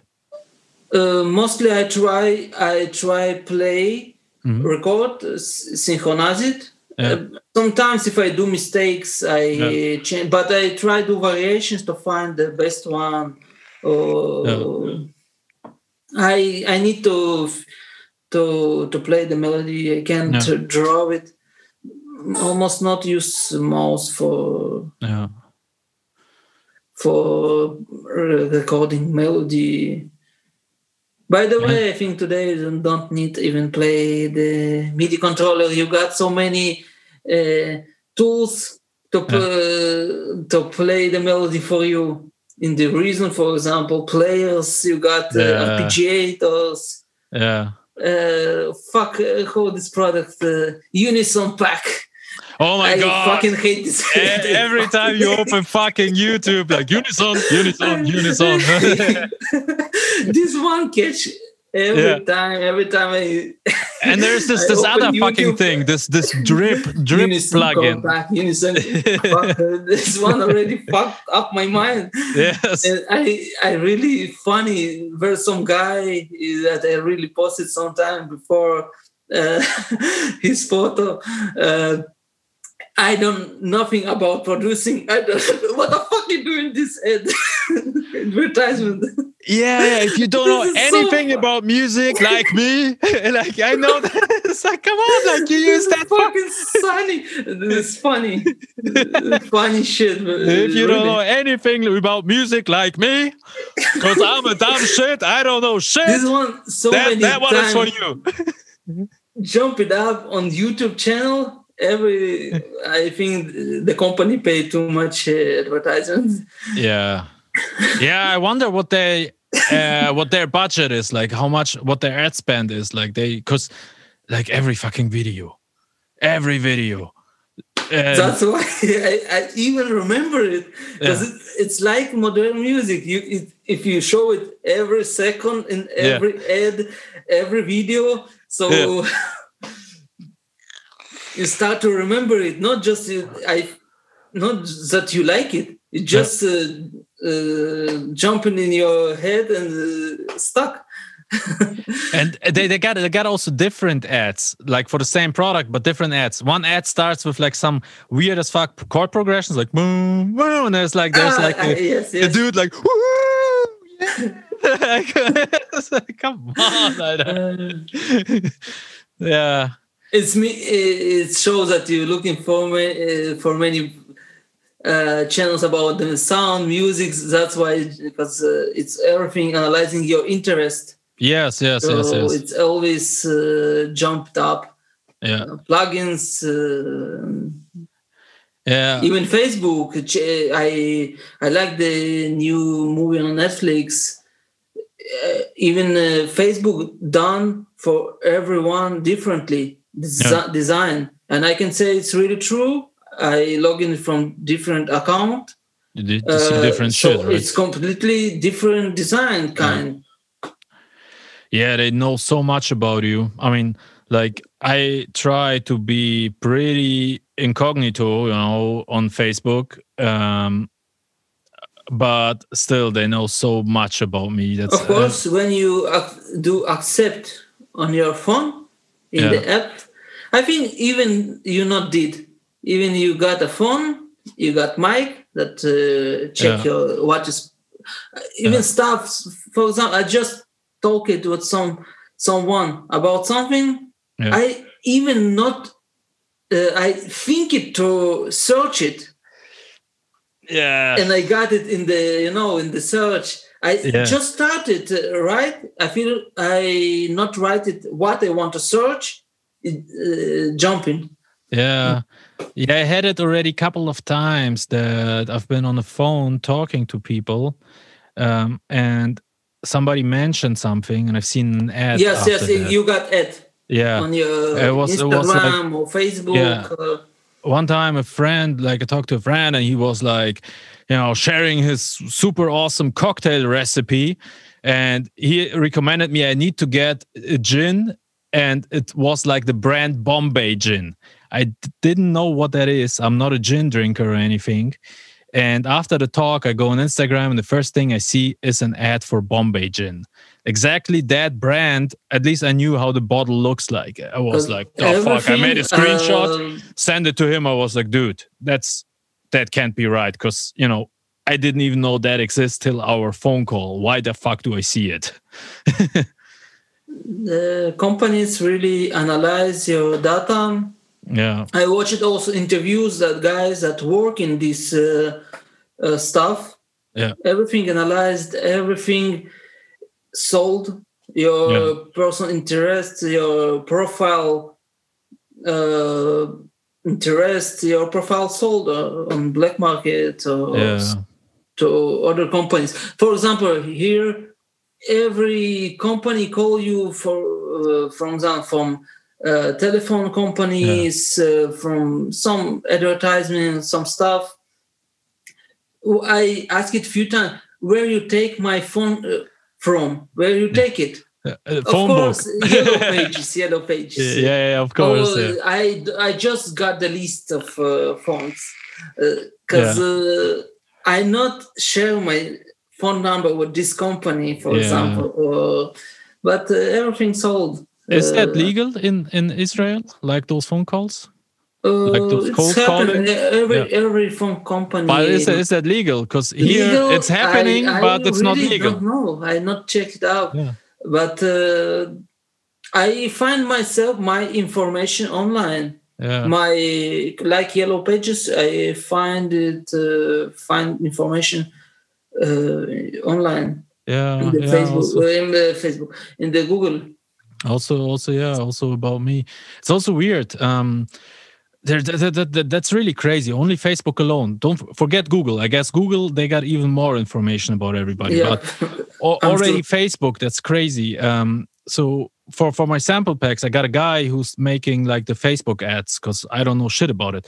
Uh, mostly, I try. I try play, Mhm. record, uh, synchronize it. Yeah. Uh, sometimes, if I do mistakes, I Yeah. change. But I try do variations to find the best one. Or I I need to to to play the melody. I can't Yeah. draw it. Almost not use mouse for Yeah, for recording melody. By the way, I think today you don't need even play the MIDI controller. You got so many uh, tools to pl- to play the melody for you. In the reason, for example, players. You got uh, Yeah. arpeggiators. yeah. Uh, fuck, uh, how this product? Uh, Unison Pack. Oh my I god! I fucking hate this. E- Every time you open fucking YouTube, like unison, unison, unison. this one catch every Yeah. time. Every time I and there's this this other fucking thing, this this drip drip Unison plugin. Compact, Unison. Fuck, this one already fucked up my mind. Yes. And I I really funny. There's some guy that I really posted sometime before uh, his photo. Uh, I don't nothing about producing. I don't what the doing this ad advertisement. Yeah, yeah, if you don't know is so anything about music like me, like I know that it's like come on, like you use that fucking funny. This is funny, funny shit. If you don't know anything about music like me, because I'm a dumb shit, I don't know shit. this one so that many that one is for you. jump it up on YouTube channel. Every I think the company paid too much uh, advertisement. Yeah, yeah. I wonder what they, uh, what their budget is like. How much what their ad spend is like. They because like every fucking video, every video. And- That's why I, I even remember it because Yeah. it, it's like modern music. You it, if you show it every second in every ad, every video. So you start to remember it. Not just I, not that you like it. It just uh, uh, jumping in your head and uh, stuck. and they, they got they got also different ads like for the same product but different ads one ad starts with like some weird as fuck chord progressions like boom boom and there's like there's Ah, like a, yes, a dude like "Woo, yeah." Like, come on Alter. yeah it's me it shows that you're looking for ma- uh, for many uh, channels about the sound music. That's why because uh, it's everything analyzing your interest. Yes yes so yes. yes it's always uh, jumped up. Yeah. Plugins uh, yeah. even facebook. I i like the new movie on netflix. Uh, even uh, facebook done for everyone differently desi- Yeah. design. And i can say it's really true. I log in from different account. You see uh, different so shit right? it's completely different design kind. Yeah they know so much about you. I mean like i try to be pretty incognito you know on facebook um but still they know so much about me. That's of course when you ac- do accept on your phone in Yeah. the app i think even you not did even you got a phone you got mic that uh, check Yeah. your what is even Yeah. stuff for example i just talked it with some someone about something Yeah. i even not uh, i think it to search it yeah and I got it in the you know in the search. I Yeah. just started uh, right. I feel I not write it what I want to search. It, uh, jumping. Yeah. Yeah, I had it already a couple of times that I've been on the phone talking to people um, and somebody mentioned something and I've seen an ad. yes, yes. that. You got it yeah. on your It was- it Instagram was like- or Facebook. Yeah. Uh, One time a friend, like I talked to a friend and he was like, you know, sharing his super awesome cocktail recipe. And he recommended me I need to get a gin and it was like the brand Bombay gin. I didn't know what that is. I'm not a gin drinker or anything. And after the talk, I go on Instagram, and the first thing I see is an ad for Bombay Gin. Exactly that brand. At least I knew how the bottle looks like. I was like, "Oh fuck!" I made a screenshot, uh, send it to him. I was like, "Dude, that's that can't be right," because you know I didn't even know that exists till our phone call. Why the fuck do I see it? the companies really analyze your data. Yeah, I watched also interviews that guys that work in this uh, uh, stuff. Yeah. Everything analyzed, everything sold. Your Yeah. personal interest, your profile uh, interest, your profile sold uh, on black market or yeah, to other companies. For example, here every company call you for uh, from from uh, telephone companies, uh, from some advertisement, some stuff. I ask it a few times where you take my phone uh, from, where you take it. Uh, Of phone book. course, yellow pages, yellow pages. Yeah, yeah, of course. Oh, yeah. I I just got the list of uh, phones because uh, I not share my phone number with this company, for Yeah. example, or but uh, everything sold. Is that Uh, legal in in Israel? Like those phone calls? Uh, Like those cold calling? Every Yeah. every phone company. But is, is that legal? Because here Legal, it's happening, I- I but it's not legal. Don't. I not checked it out. Yeah. But uh, I find myself my information online. Yeah. my like yellow pages i find it uh, find information uh, online yeah. in the yeah, facebook also. in the facebook in the google also also yeah also about me it's also weird um there, that, that, that, that's really crazy. Only facebook alone. Don't forget google. I guess google they got even more information about everybody yeah. but already facebook that's crazy. Um so for for my sample packs i got a guy who's making like the facebook ads because i don't know shit about it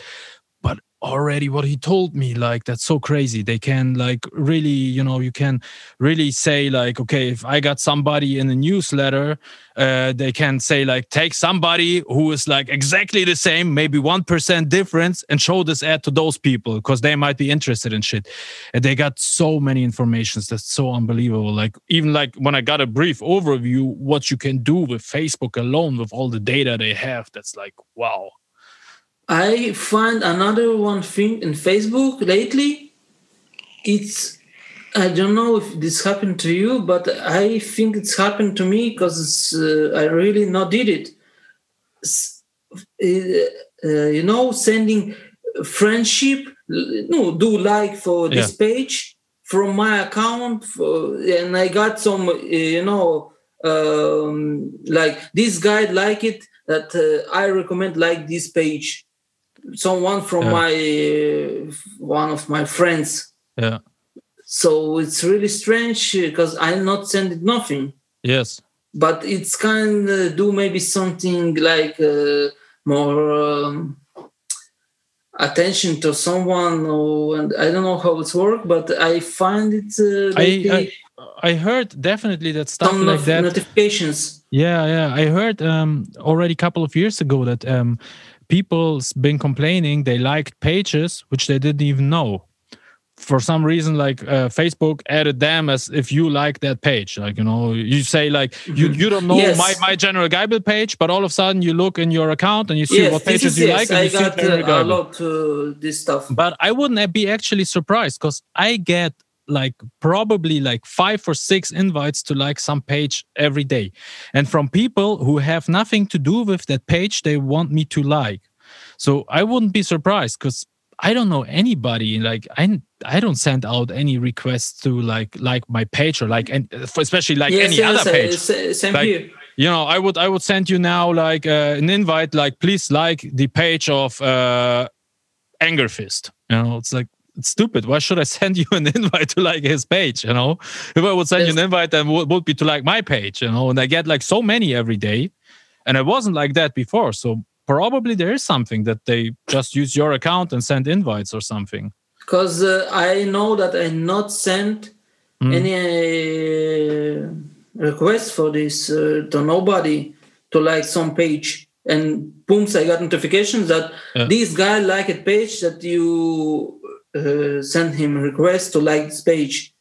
already what he told me like that's so crazy. They can like really you know you can really say like okay if i got somebody in a newsletter uh, they can say like take somebody who is like exactly the same maybe 1% difference and show this ad to those people because they might be interested in shit. And they got so many informations that's so unbelievable. Like even like when i got a brief overview what you can do with facebook alone with all the data they have that's like wow I find another one thing in Facebook lately. It's I don't know if this happened to you, but I think it's happened to me because uh, I really not did it. Uh, uh, you know, sending friendship. No, do like for this yeah. page from my account, for, and I got some. Uh, you know, um, like this guy like it that uh, I recommend like this page someone from yeah. my uh, one of my friends. Yeah. So it's really strange because I not sending nothing. Yes. But it's kind of do maybe something like uh, more um, attention to someone, or and I don't know how it's work, but I find it. Uh, I, I, I heard definitely that stuff like that. Notifications. Yeah, yeah. I heard um, already a couple of years ago that um, people's been complaining they liked pages which they didn't even know. For some reason like uh, facebook added them as if you like that page like you know you say like you you don't know yes. my my general Geibel page but all of a sudden you look in your account and you see yes, what pages you yes, like and I you got see uh, a lot uh, this stuff. But i wouldn't be actually surprised because i get like probably like five or six invites to like some page every day. And from people who have nothing to do with that page they want me to like. So i wouldn't be surprised because i don't know anybody like i i don't send out any requests to like like my page or like and especially like any other page. same like, here. you know i would i would send you now like uh, an invite like please like the page of uh Angerfist you know it's like it's stupid. Why should I send you an invite to like his page? You know, if I would send yes. you an invite, then would, would be to like my page. You know, and I get like so many every day, and it wasn't like that before. So probably there is something that they just use your account and send invites or something. Because uh, I know that I not sent mm. any uh, request for this uh, to nobody to like some page and boom i got notifications that yeah. this guy liked a page that you uh, send him a request to like this page.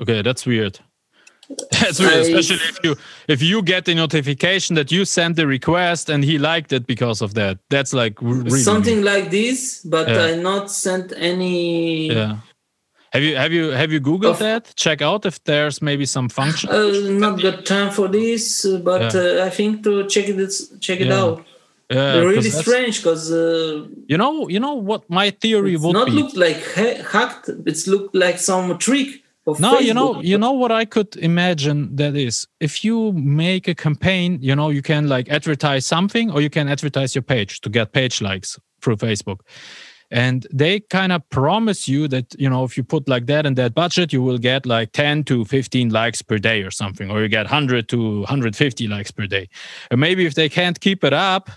Okay, that's weird. That's weird, I, especially if you if you get the notification that you sent the request and he liked it because of that. That's like really something weird. like this, but yeah. I not sent any. Yeah. Have you have you have you googled of, that? Check out if there's maybe some function. Uh, not got time for this, but yeah. uh, I think to check it check it yeah. out. Really strange because uh, you know, you know what my theory would not be. look like ha- hacked. It's looked like some trick. Of no, Facebook. you know, you know what I could imagine that is if you make a campaign, you know, you can like advertise something or you can advertise your page to get page likes through Facebook. And they kind of promise you that, you know, if you put like that in that budget, you will get like 10 to 15 likes per day or something, or you get 100 to 150 likes per day. And maybe if they can't keep it up,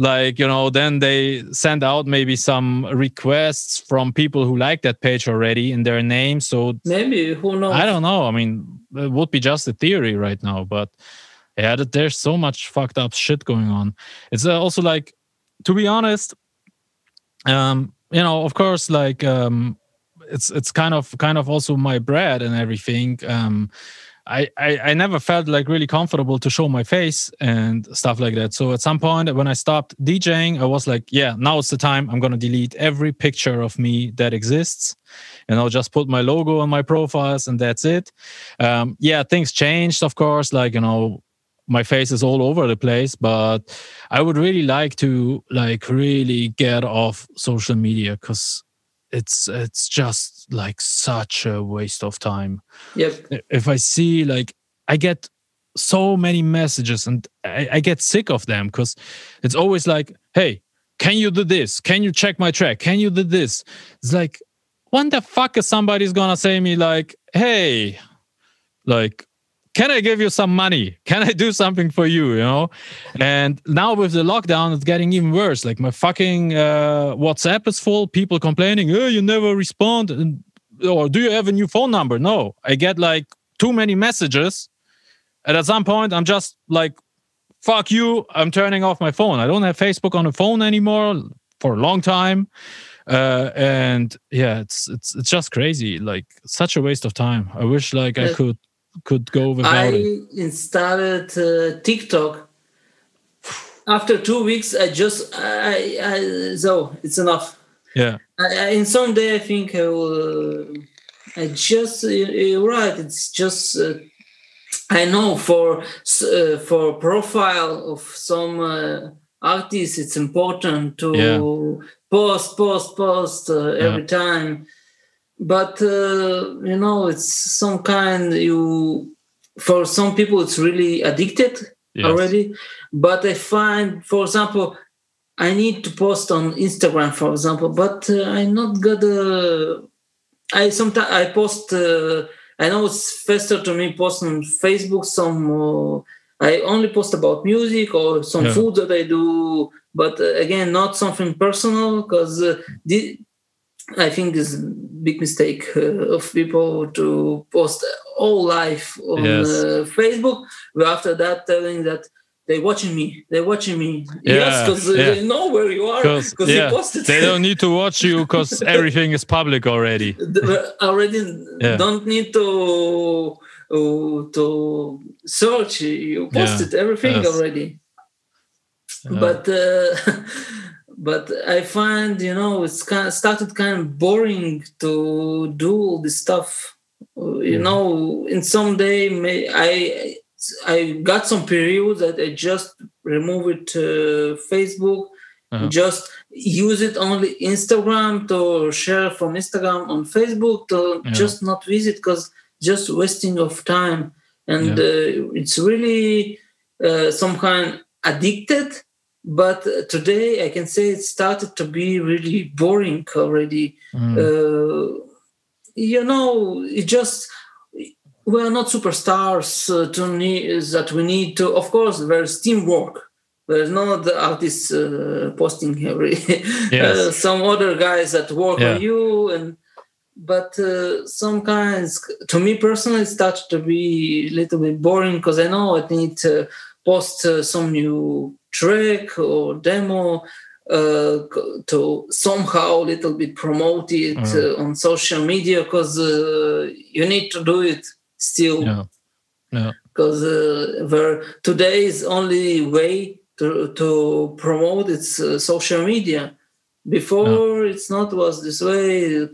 like you know then they send out maybe some requests from people who like that page already in their name. So maybe who knows? I don't know. I mean it would be just a theory right now but yeah that there's so much fucked up shit going on. It's uh, also like to be honest um you know of course like um it's it's kind of kind of also my bread and everything. Um I, I, I never felt like really comfortable to show my face and stuff like that. So at some point when I stopped DJing, I was like, yeah, now it's the time. I'm gonna delete every picture of me that exists, and I'll just put my logo on my profiles, and that's it. Um, yeah, things changed, of course. Like you know, my face is all over the place, but I would really like to like really get off social media because it's it's just like such a waste of time. Yep. If i see like i get so many messages and i, I get sick of them because it's always like hey can you do this? Can you check my track? Can you do this? It's like when the fuck is somebody's gonna say me like hey like can I give you some money? Can I do something for you? You know? And now with the lockdown, it's getting even worse. Like my fucking uh, WhatsApp is full, people complaining, oh, you never respond. And, or do you have a new phone number? No, I get like too many messages. And at some point, I'm just like, fuck you. I'm turning off my phone. I don't have Facebook on the phone anymore for a long time. Uh, and yeah, it's it's it's just crazy. Like such a waste of time. I wish like I could could go without I it. installed uh, TikTok. After two weeks, I just I, I so it's enough. Yeah. I, in some day, I think I will. I just you're right. It's just uh, I know for uh, for profile of some uh, artists, it's important to yeah. post, post, post uh, every yeah. time but uh, you know it's some kind you for some people it's really addicted yes. already but i find for example i need to post on instagram for example but uh, i'm not gonna i sometimes i post uh, i know it's faster to me post on facebook some uh, i only post about music or some yeah. food that i do but uh, again not something personal because uh, I think is big mistake uh, of people to post all life on yes. uh, Facebook. But after that, telling that they're watching me, they're watching me. Yeah, yes, because uh, yeah. they know where you are because yeah. you posted. They don't need to watch you because everything is public already. already yeah. don't need to uh, to search. You posted everything yes. already. But uh, but I find you know it's kind of started kind of boring to do all this stuff. You know, in some day may I I got some periods that I just remove it to Facebook, uh-huh. just use it only Instagram to share from Instagram on Facebook to yeah. just not visit because just wasting of time and yeah. uh, it's really uh, some kind addicted but today i can say it started to be really boring already mm. uh, you know it just we are not superstars uh, to need that we need to of course there's teamwork there's not the artists uh, posting every yes. Uh, some other guys that work yeah. on you and but uh, some kinds to me personally it started to be a little bit boring because i know i need to post uh, some new track or demo uh, to somehow a little bit promote it mm. uh, on social media because uh, you need to do it still. Yeah. Yeah. Because uh, today's only way to, to promote its uh, social media. Before it's not was this way.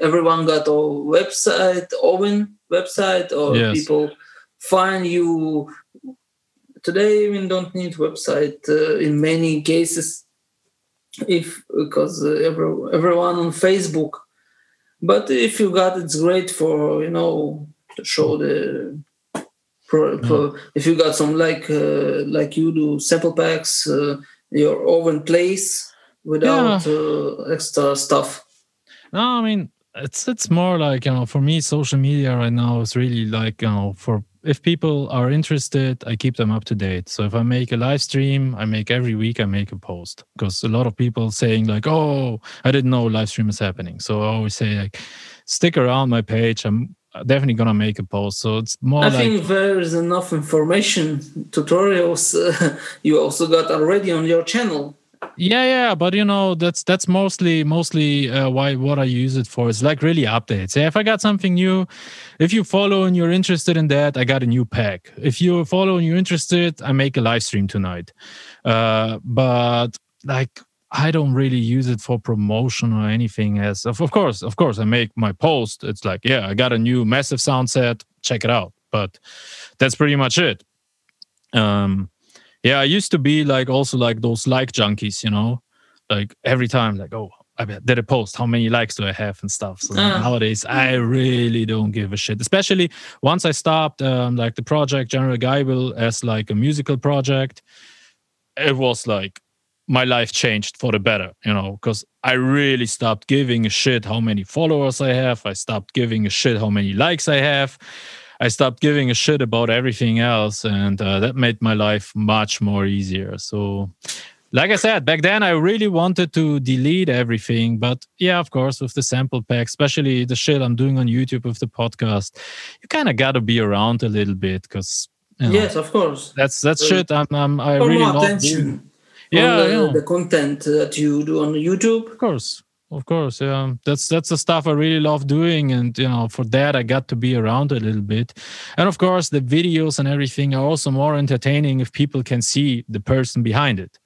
Everyone got a website, own website, or yes. people find you today we don't need website uh, in many cases if because uh, every, everyone on facebook. But if you got it's great for you know to show the pro, pro, if you got some like uh, like you do sample packs uh, your own place without yeah. Uh, extra stuff. No i mean it's it's more like you know for me social media right now is really like you know for if people are interested, I keep them up to date. So if I make a live stream, I make every week I make a post because a lot of people saying like, "Oh, I didn't know live stream is happening." So I always say like, stick around my page. I'm definitely gonna make a post. So it's more. I like, think there's enough information, tutorials uh, you also got already on your channel yeah yeah but you know that's that's mostly mostly uh, why what i use it for. Is like really updates. Yeah, if i got something new if you follow and you're interested in that i got a new pack. If you follow and you're interested i make a live stream tonight. Uh, but like i don't really use it for promotion or anything as of, of course of course i make my post. It's like yeah i got a new massive sound set. Check it out. But that's pretty much it. Um yeah i used to be like also like those like junkies you know? Like every time like oh i did a post how many likes do i have? and stuff. So uh. nowadays i really don't give a shit especially once i stopped um, like the project general Geibel as like a musical project it was like my life changed for the better you know? Because i really stopped giving a shit how many followers i have i stopped giving a shit how many likes i have I stopped giving a shit about everything else, and uh, that made my life much more easier. So, like I said, back then I really wanted to delete everything, but yeah, of course, with the sample pack, especially the shit I'm doing on YouTube with the podcast, you kind of got to be around a little bit because. You know, yes, of course. That's that's uh, shit. I'm, I'm I really love attention. doing. Yeah, the, yeah. the content that you do on YouTube. Of course, of course. Yeah, that's that's the stuff I really love doing, and you know, for that I got to be around a little bit. And of course, the videos and everything are also more entertaining if people can see the person behind it.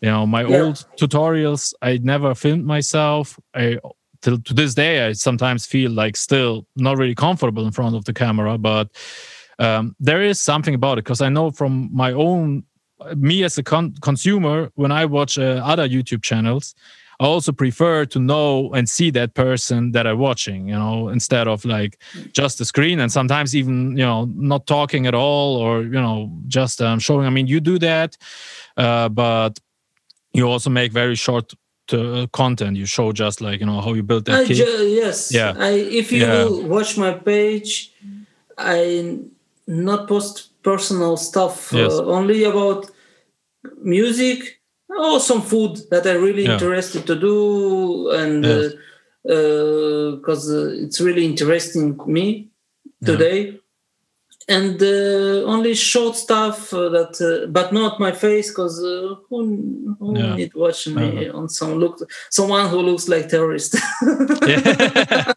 You know, my Yeah. old tutorials, I never filmed myself. I till to this day, I sometimes feel like still not really comfortable in front of the camera, but um, there is something about it because I know from my own me as a con- consumer when I watch uh, other YouTube channels, I also prefer to know and see that person that I'm watching, you know, instead of like just the screen and sometimes even, you know, not talking at all or, you know, just um, showing. I mean, you do that, uh, but you also make very short uh, content. You show just like, you know, how you built that ju- yes. Yeah. I, if you Yeah. watch my page, I not post personal stuff. Yes. Uh, only about music or some food that I really Yeah. interested to do, and Yes. because uh, it's really interesting me today. And uh, only short stuff uh, that, uh, but not my face, because uh, who, who Yeah. need watch me on some look, someone who looks like terrorist. yeah,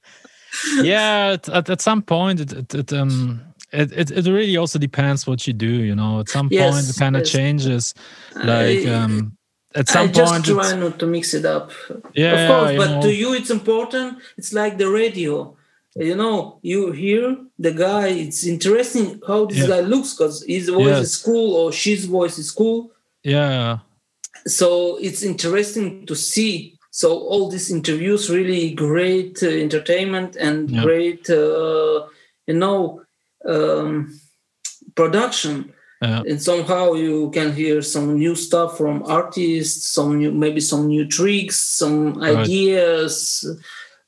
yeah at, at, some point it, it, it um it, it, it really also depends what you do you know at some point it kind of yes. changes like um at I some just point try not to mix it up. Yeah, of course, but know. to you it's important. It's like the radio. You know, you hear the guy. It's interesting how this Yeah. guy looks because his voice Yes. is cool or she's voice is cool. yeah So it's interesting to see. So all these interviews really great uh, entertainment and Yeah. great, uh, you know, um, production yeah. And somehow you can hear some new stuff from artists some new maybe some new tricks some Right. ideas.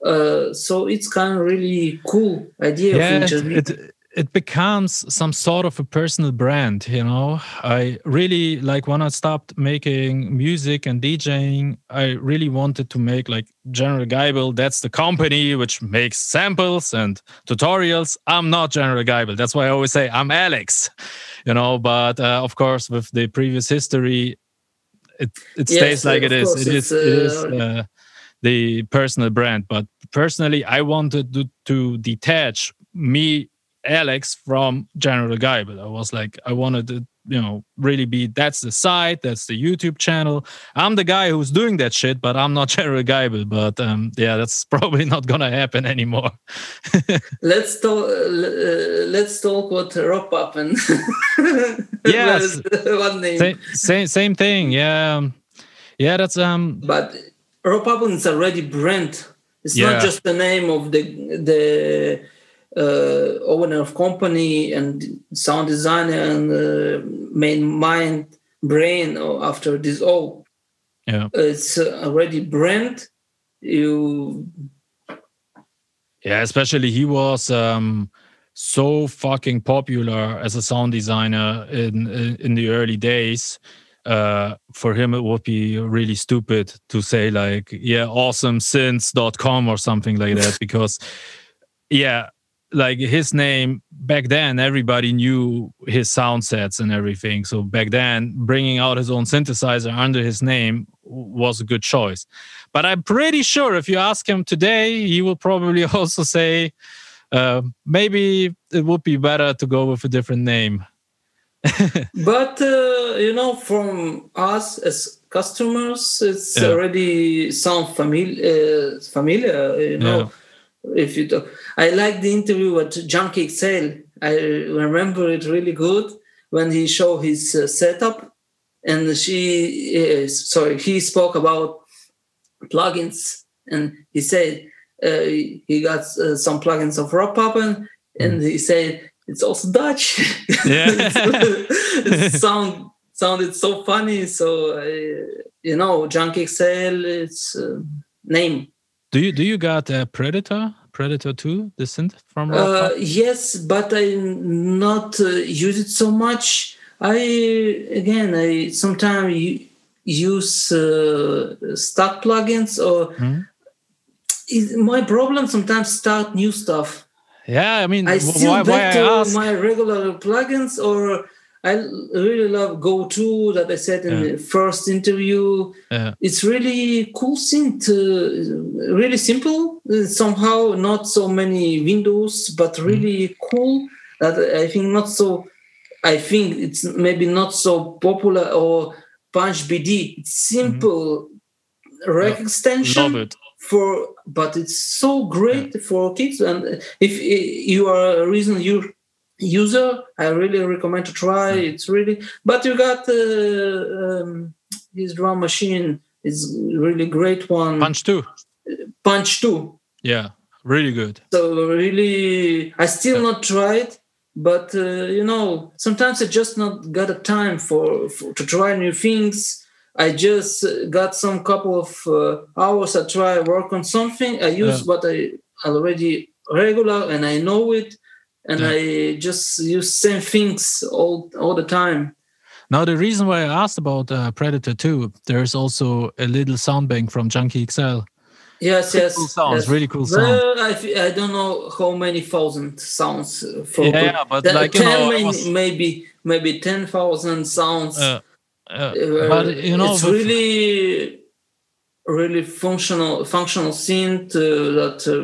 Uh, so it's kind of really cool idea yeah of it, it becomes some sort of a personal brand you know i really like when i stopped making music and djing i really wanted to make like general geibel that's the company which makes samples and tutorials i'm not general geibel that's why i always say i'm alex you know but uh, of course with the previous history it it Yes, stays like it is. it is. is it is uh, uh, the personal brand but personally i wanted to, to detach me alex from general geibel i was like i wanted to you know really be that's the site that's the youtube channel. I'm the guy who's doing that shit but i'm not general geibel but um yeah that's probably not gonna happen anymore. Let's talk uh, let's talk what Rob Papen and Yes. one name? Same, same same thing yeah. Yeah that's um but Rob Papen is already brand. It's Yeah. not just the name of the the uh, owner of company and sound designer and uh, main mind brain after this all. Yeah. It's already brand. You Yeah, especially he was um, so fucking popular as a sound designer in in, the early days. Uh, for him, it would be really stupid to say like, "Yeah, awesomesynths.com or something like that," because yeah, like his name back then, everybody knew his sound sets and everything. So back then, bringing out his own synthesizer under his name was a good choice. But I'm pretty sure if you ask him today, he will probably also say, uh, maybe it would be better to go with a different name. but uh, you know from us as customers it's Yeah. already sound familiar uh, familiar you know if you talk i like the interview with Junkie XL i remember it really good when he showed his uh, setup and she uh, sorry he spoke about plugins and he said uh, he got uh, some plugins of Rob Papen and he said it's also Dutch. Yeah. it sound sounded so funny. So uh, you know, Junk XL, it's uh, name. Do you do you got a Predator Predator 2, the synth from uh, yes, but I not uh, use it so much. I again, I sometimes use uh, stock plugins or Mhm. is my problem sometimes start new stuff. yeah, I mean, I still why, why back I to ask? my regular plugins, or I really love Go2 that I said in Yeah. the first interview. Yeah. It's really cool synth, uh, really simple. uh, Somehow not so many windows, but Mm-hmm. really cool. That I think not so. I think it's maybe not so popular or Punch BD. It's simple rack extension Mm-hmm. Love it. for but it's so great for kids and if you are a reason you user i really recommend to try it's really but you got uh, um, his drum machine is really great one Punch 2. punch 2 Yeah, really good. so really i still not tried but uh, you know sometimes i just not got a time for, for to try new things i just got some couple of uh, hours i try work on something i use Yeah. what i already regular and i know it and Yeah. i just use same things all all the time Now, the reason why I asked about uh, Predator 2, there's also a little sound bank from Junkie XL. yes yes cool sounds, yes. really cool sound. well, I, I don't know how many thousand sounds for Yeah, yeah, but That- like, you 10 know, may- was- maybe maybe 10,000 sounds Uh, uh, Uh, but you know, it's with- really really functional functional synth that uh,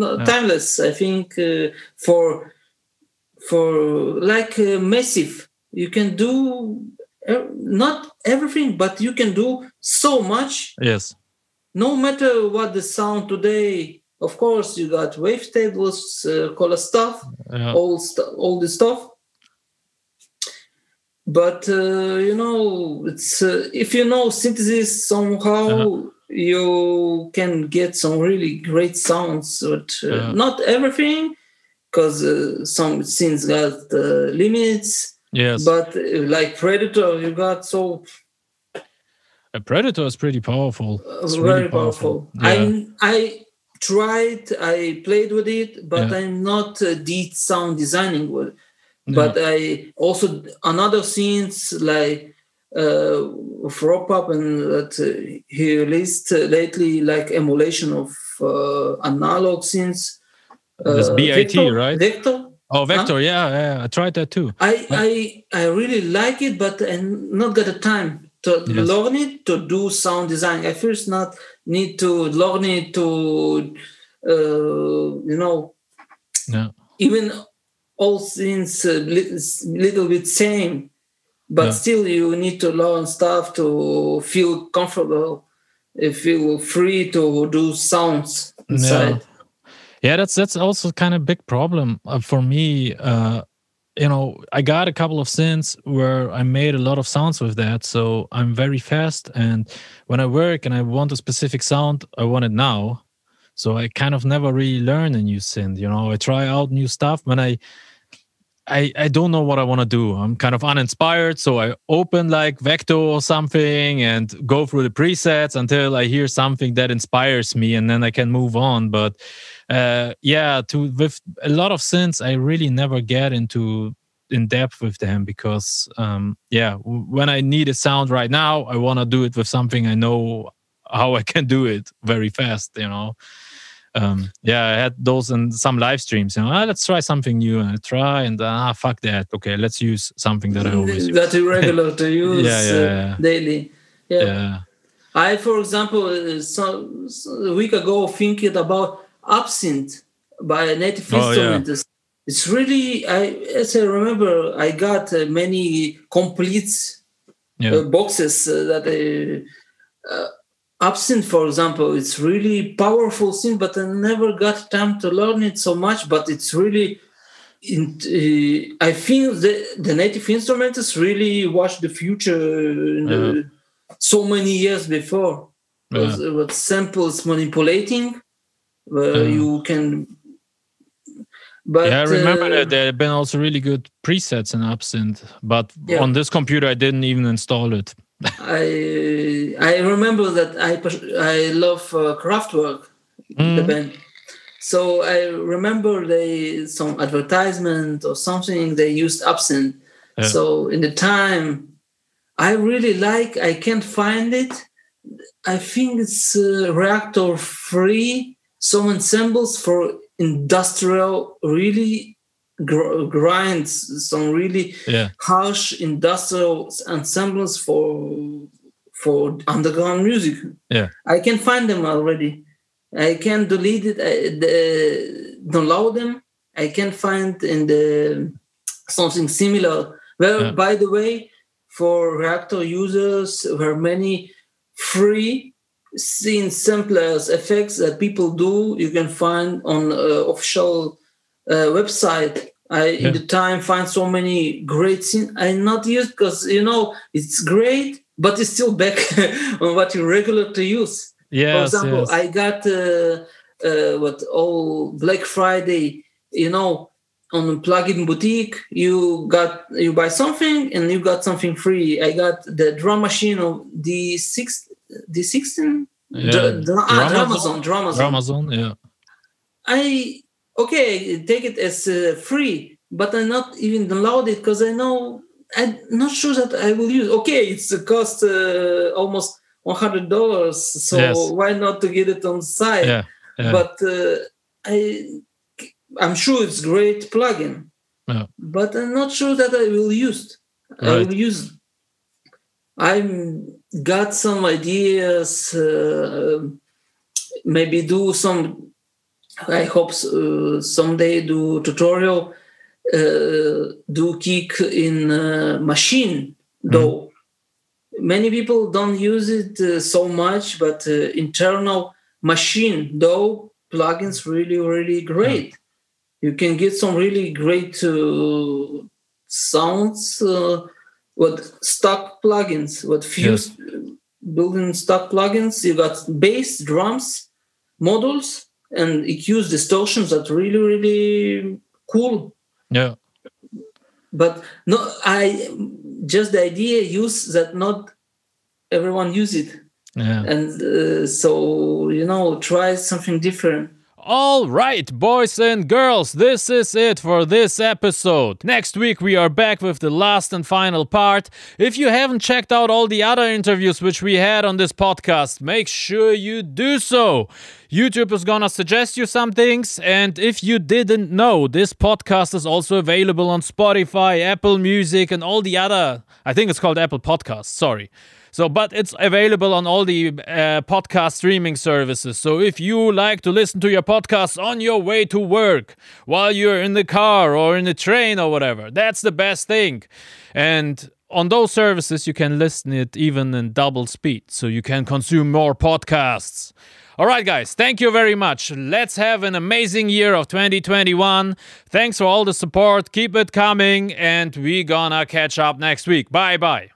no, Yeah. timeless i think uh, for for like uh, massive. You can do uh, not everything but you can do so much. Yes, no matter what the sound today of course you got wavetables uh, color stuff yeah, all st- all this stuff. But uh, you know it's uh, if you know synthesis somehow Uh-huh. You can get some really great sounds but uh, Yeah. not everything because uh, some synths got uh, limits yes. but uh, like predator you got so a Predator is pretty powerful. uh, It's very really powerful, Yeah. i i tried i played with it but Yeah. i'm not uh, deep sound designing with but I also another synths like uh, of Rob Papen that uh, he released uh, lately like emulation of uh, analog synths. This BIT, Vector, right? Vector. oh, Vector, yeah, yeah, I tried that too. I, I I really like it, but I not got the time to Yes. learn it to do sound design. I first not need to learn it to uh, you know Yeah, even all things a little bit same but Yeah. still you need to learn stuff to feel comfortable feel free to do sounds inside yeah, yeah that's that's also kind of big problem uh, for me. Uh, you know, I got a couple of synths where I made a lot of sounds with that, so I'm very fast. And when I work and I want a specific sound, I want it now. So I kind of never really learn a new synth. You know, I try out new stuff when I I, I don't know what I want to do. I'm kind of uninspired. So I open like Vector or something and go through the presets until I hear something that inspires me and then I can move on. But uh, yeah, to with a lot of synths, I really never get into in depth with them because um, yeah, when I need a sound right now, I want to do it with something I know how I can do it very fast, you know um yeah i had those in some live streams you know ah, let's try something new and i try and ah fuck that okay let's use something that i always use that irregular to use Yeah, yeah, uh, yeah. daily yeah. yeah i for example uh, so, so a week ago thinking about Absynth by native Oh, yeah. it's really i as i remember i got uh, many complete yeah uh, boxes uh, that I, uh, Absynth for example it's really powerful thing but i never got time to learn it so much but it's really in, uh, i think the, the native instrumentalists really watch the future in the, so many years before Yeah. With- with samples manipulating where Yeah. you can but yeah i remember uh, that there have been also really good presets in Absynth but Yeah. on this computer i didn't even install it I I remember that I I love uh, Kraftwerk, the band, So I remember they some advertisement or something they used Absynth. Yeah. So in the time, I really like. I can't find it. I think it's uh, Reaktor free. Some ensembles for industrial, really gr- grinds. Some really Yeah. harsh industrial ensembles for for underground music. Yeah. I can find them already. I can delete it, uh, the, download them. I can find in the something similar. Well, Yeah. by the way, for Reaktor users, there are many free scene samplers effects that people do. You can find on uh, official uh, website. I Yeah. in the time find so many great scene. I not use because you know it's great, but it's still back on what you regular to use. For example, yes. I got uh, uh, what all Black Friday, you know, on plugin boutique, you got you buy something and you got something free. I got the drum machine of the six, the sixteen, Yeah. Dr- dr- ah, yeah. I okay, take it as uh, free, but I'm not even download it because I know I'm not sure that I will use. Okay, it's cost uh, almost one hundred dollars, so Yes. why not to get it on site? Yeah. yeah. But uh, I, I'm sure it's great plugin, Yeah. but I'm not sure that I will use. I Right. will use. I'm got some ideas. Uh, maybe do some. I hope uh, someday do tutorial. Uh, do kick in uh, machine though. Many people don't use it uh, so much, but uh, internal machine though plugins really really great. You can get some really great uh, sounds. Uh, with stock plugins, with few Yes. building stock plugins, you got bass, drums, models, and EQs distortions that really really cool yeah. but no i just the idea use that not everyone use it Yeah. and uh, so you know try something different All right, boys and girls, this is it for this episode. Next week, we are back with the last and final part. If you haven't checked out all the other interviews which we had on this podcast, make sure you do so. YouTube is gonna suggest you some things, and if you didn't know, this podcast is also available on Spotify, Apple Music, and all the other. I think it's called Apple Podcasts, sorry. So, but it's available on all the uh, podcast streaming services. So, if you like to listen to your podcasts on your way to work, while you're in the car or in the train or whatever, that's the best thing. And on those services, you can listen it even in double speed, so you can consume more podcasts. All right, guys, thank you very much. Let's have an amazing year of 2021. Thanks for all the support. Keep it coming, and we gonna catch up next week. Bye bye.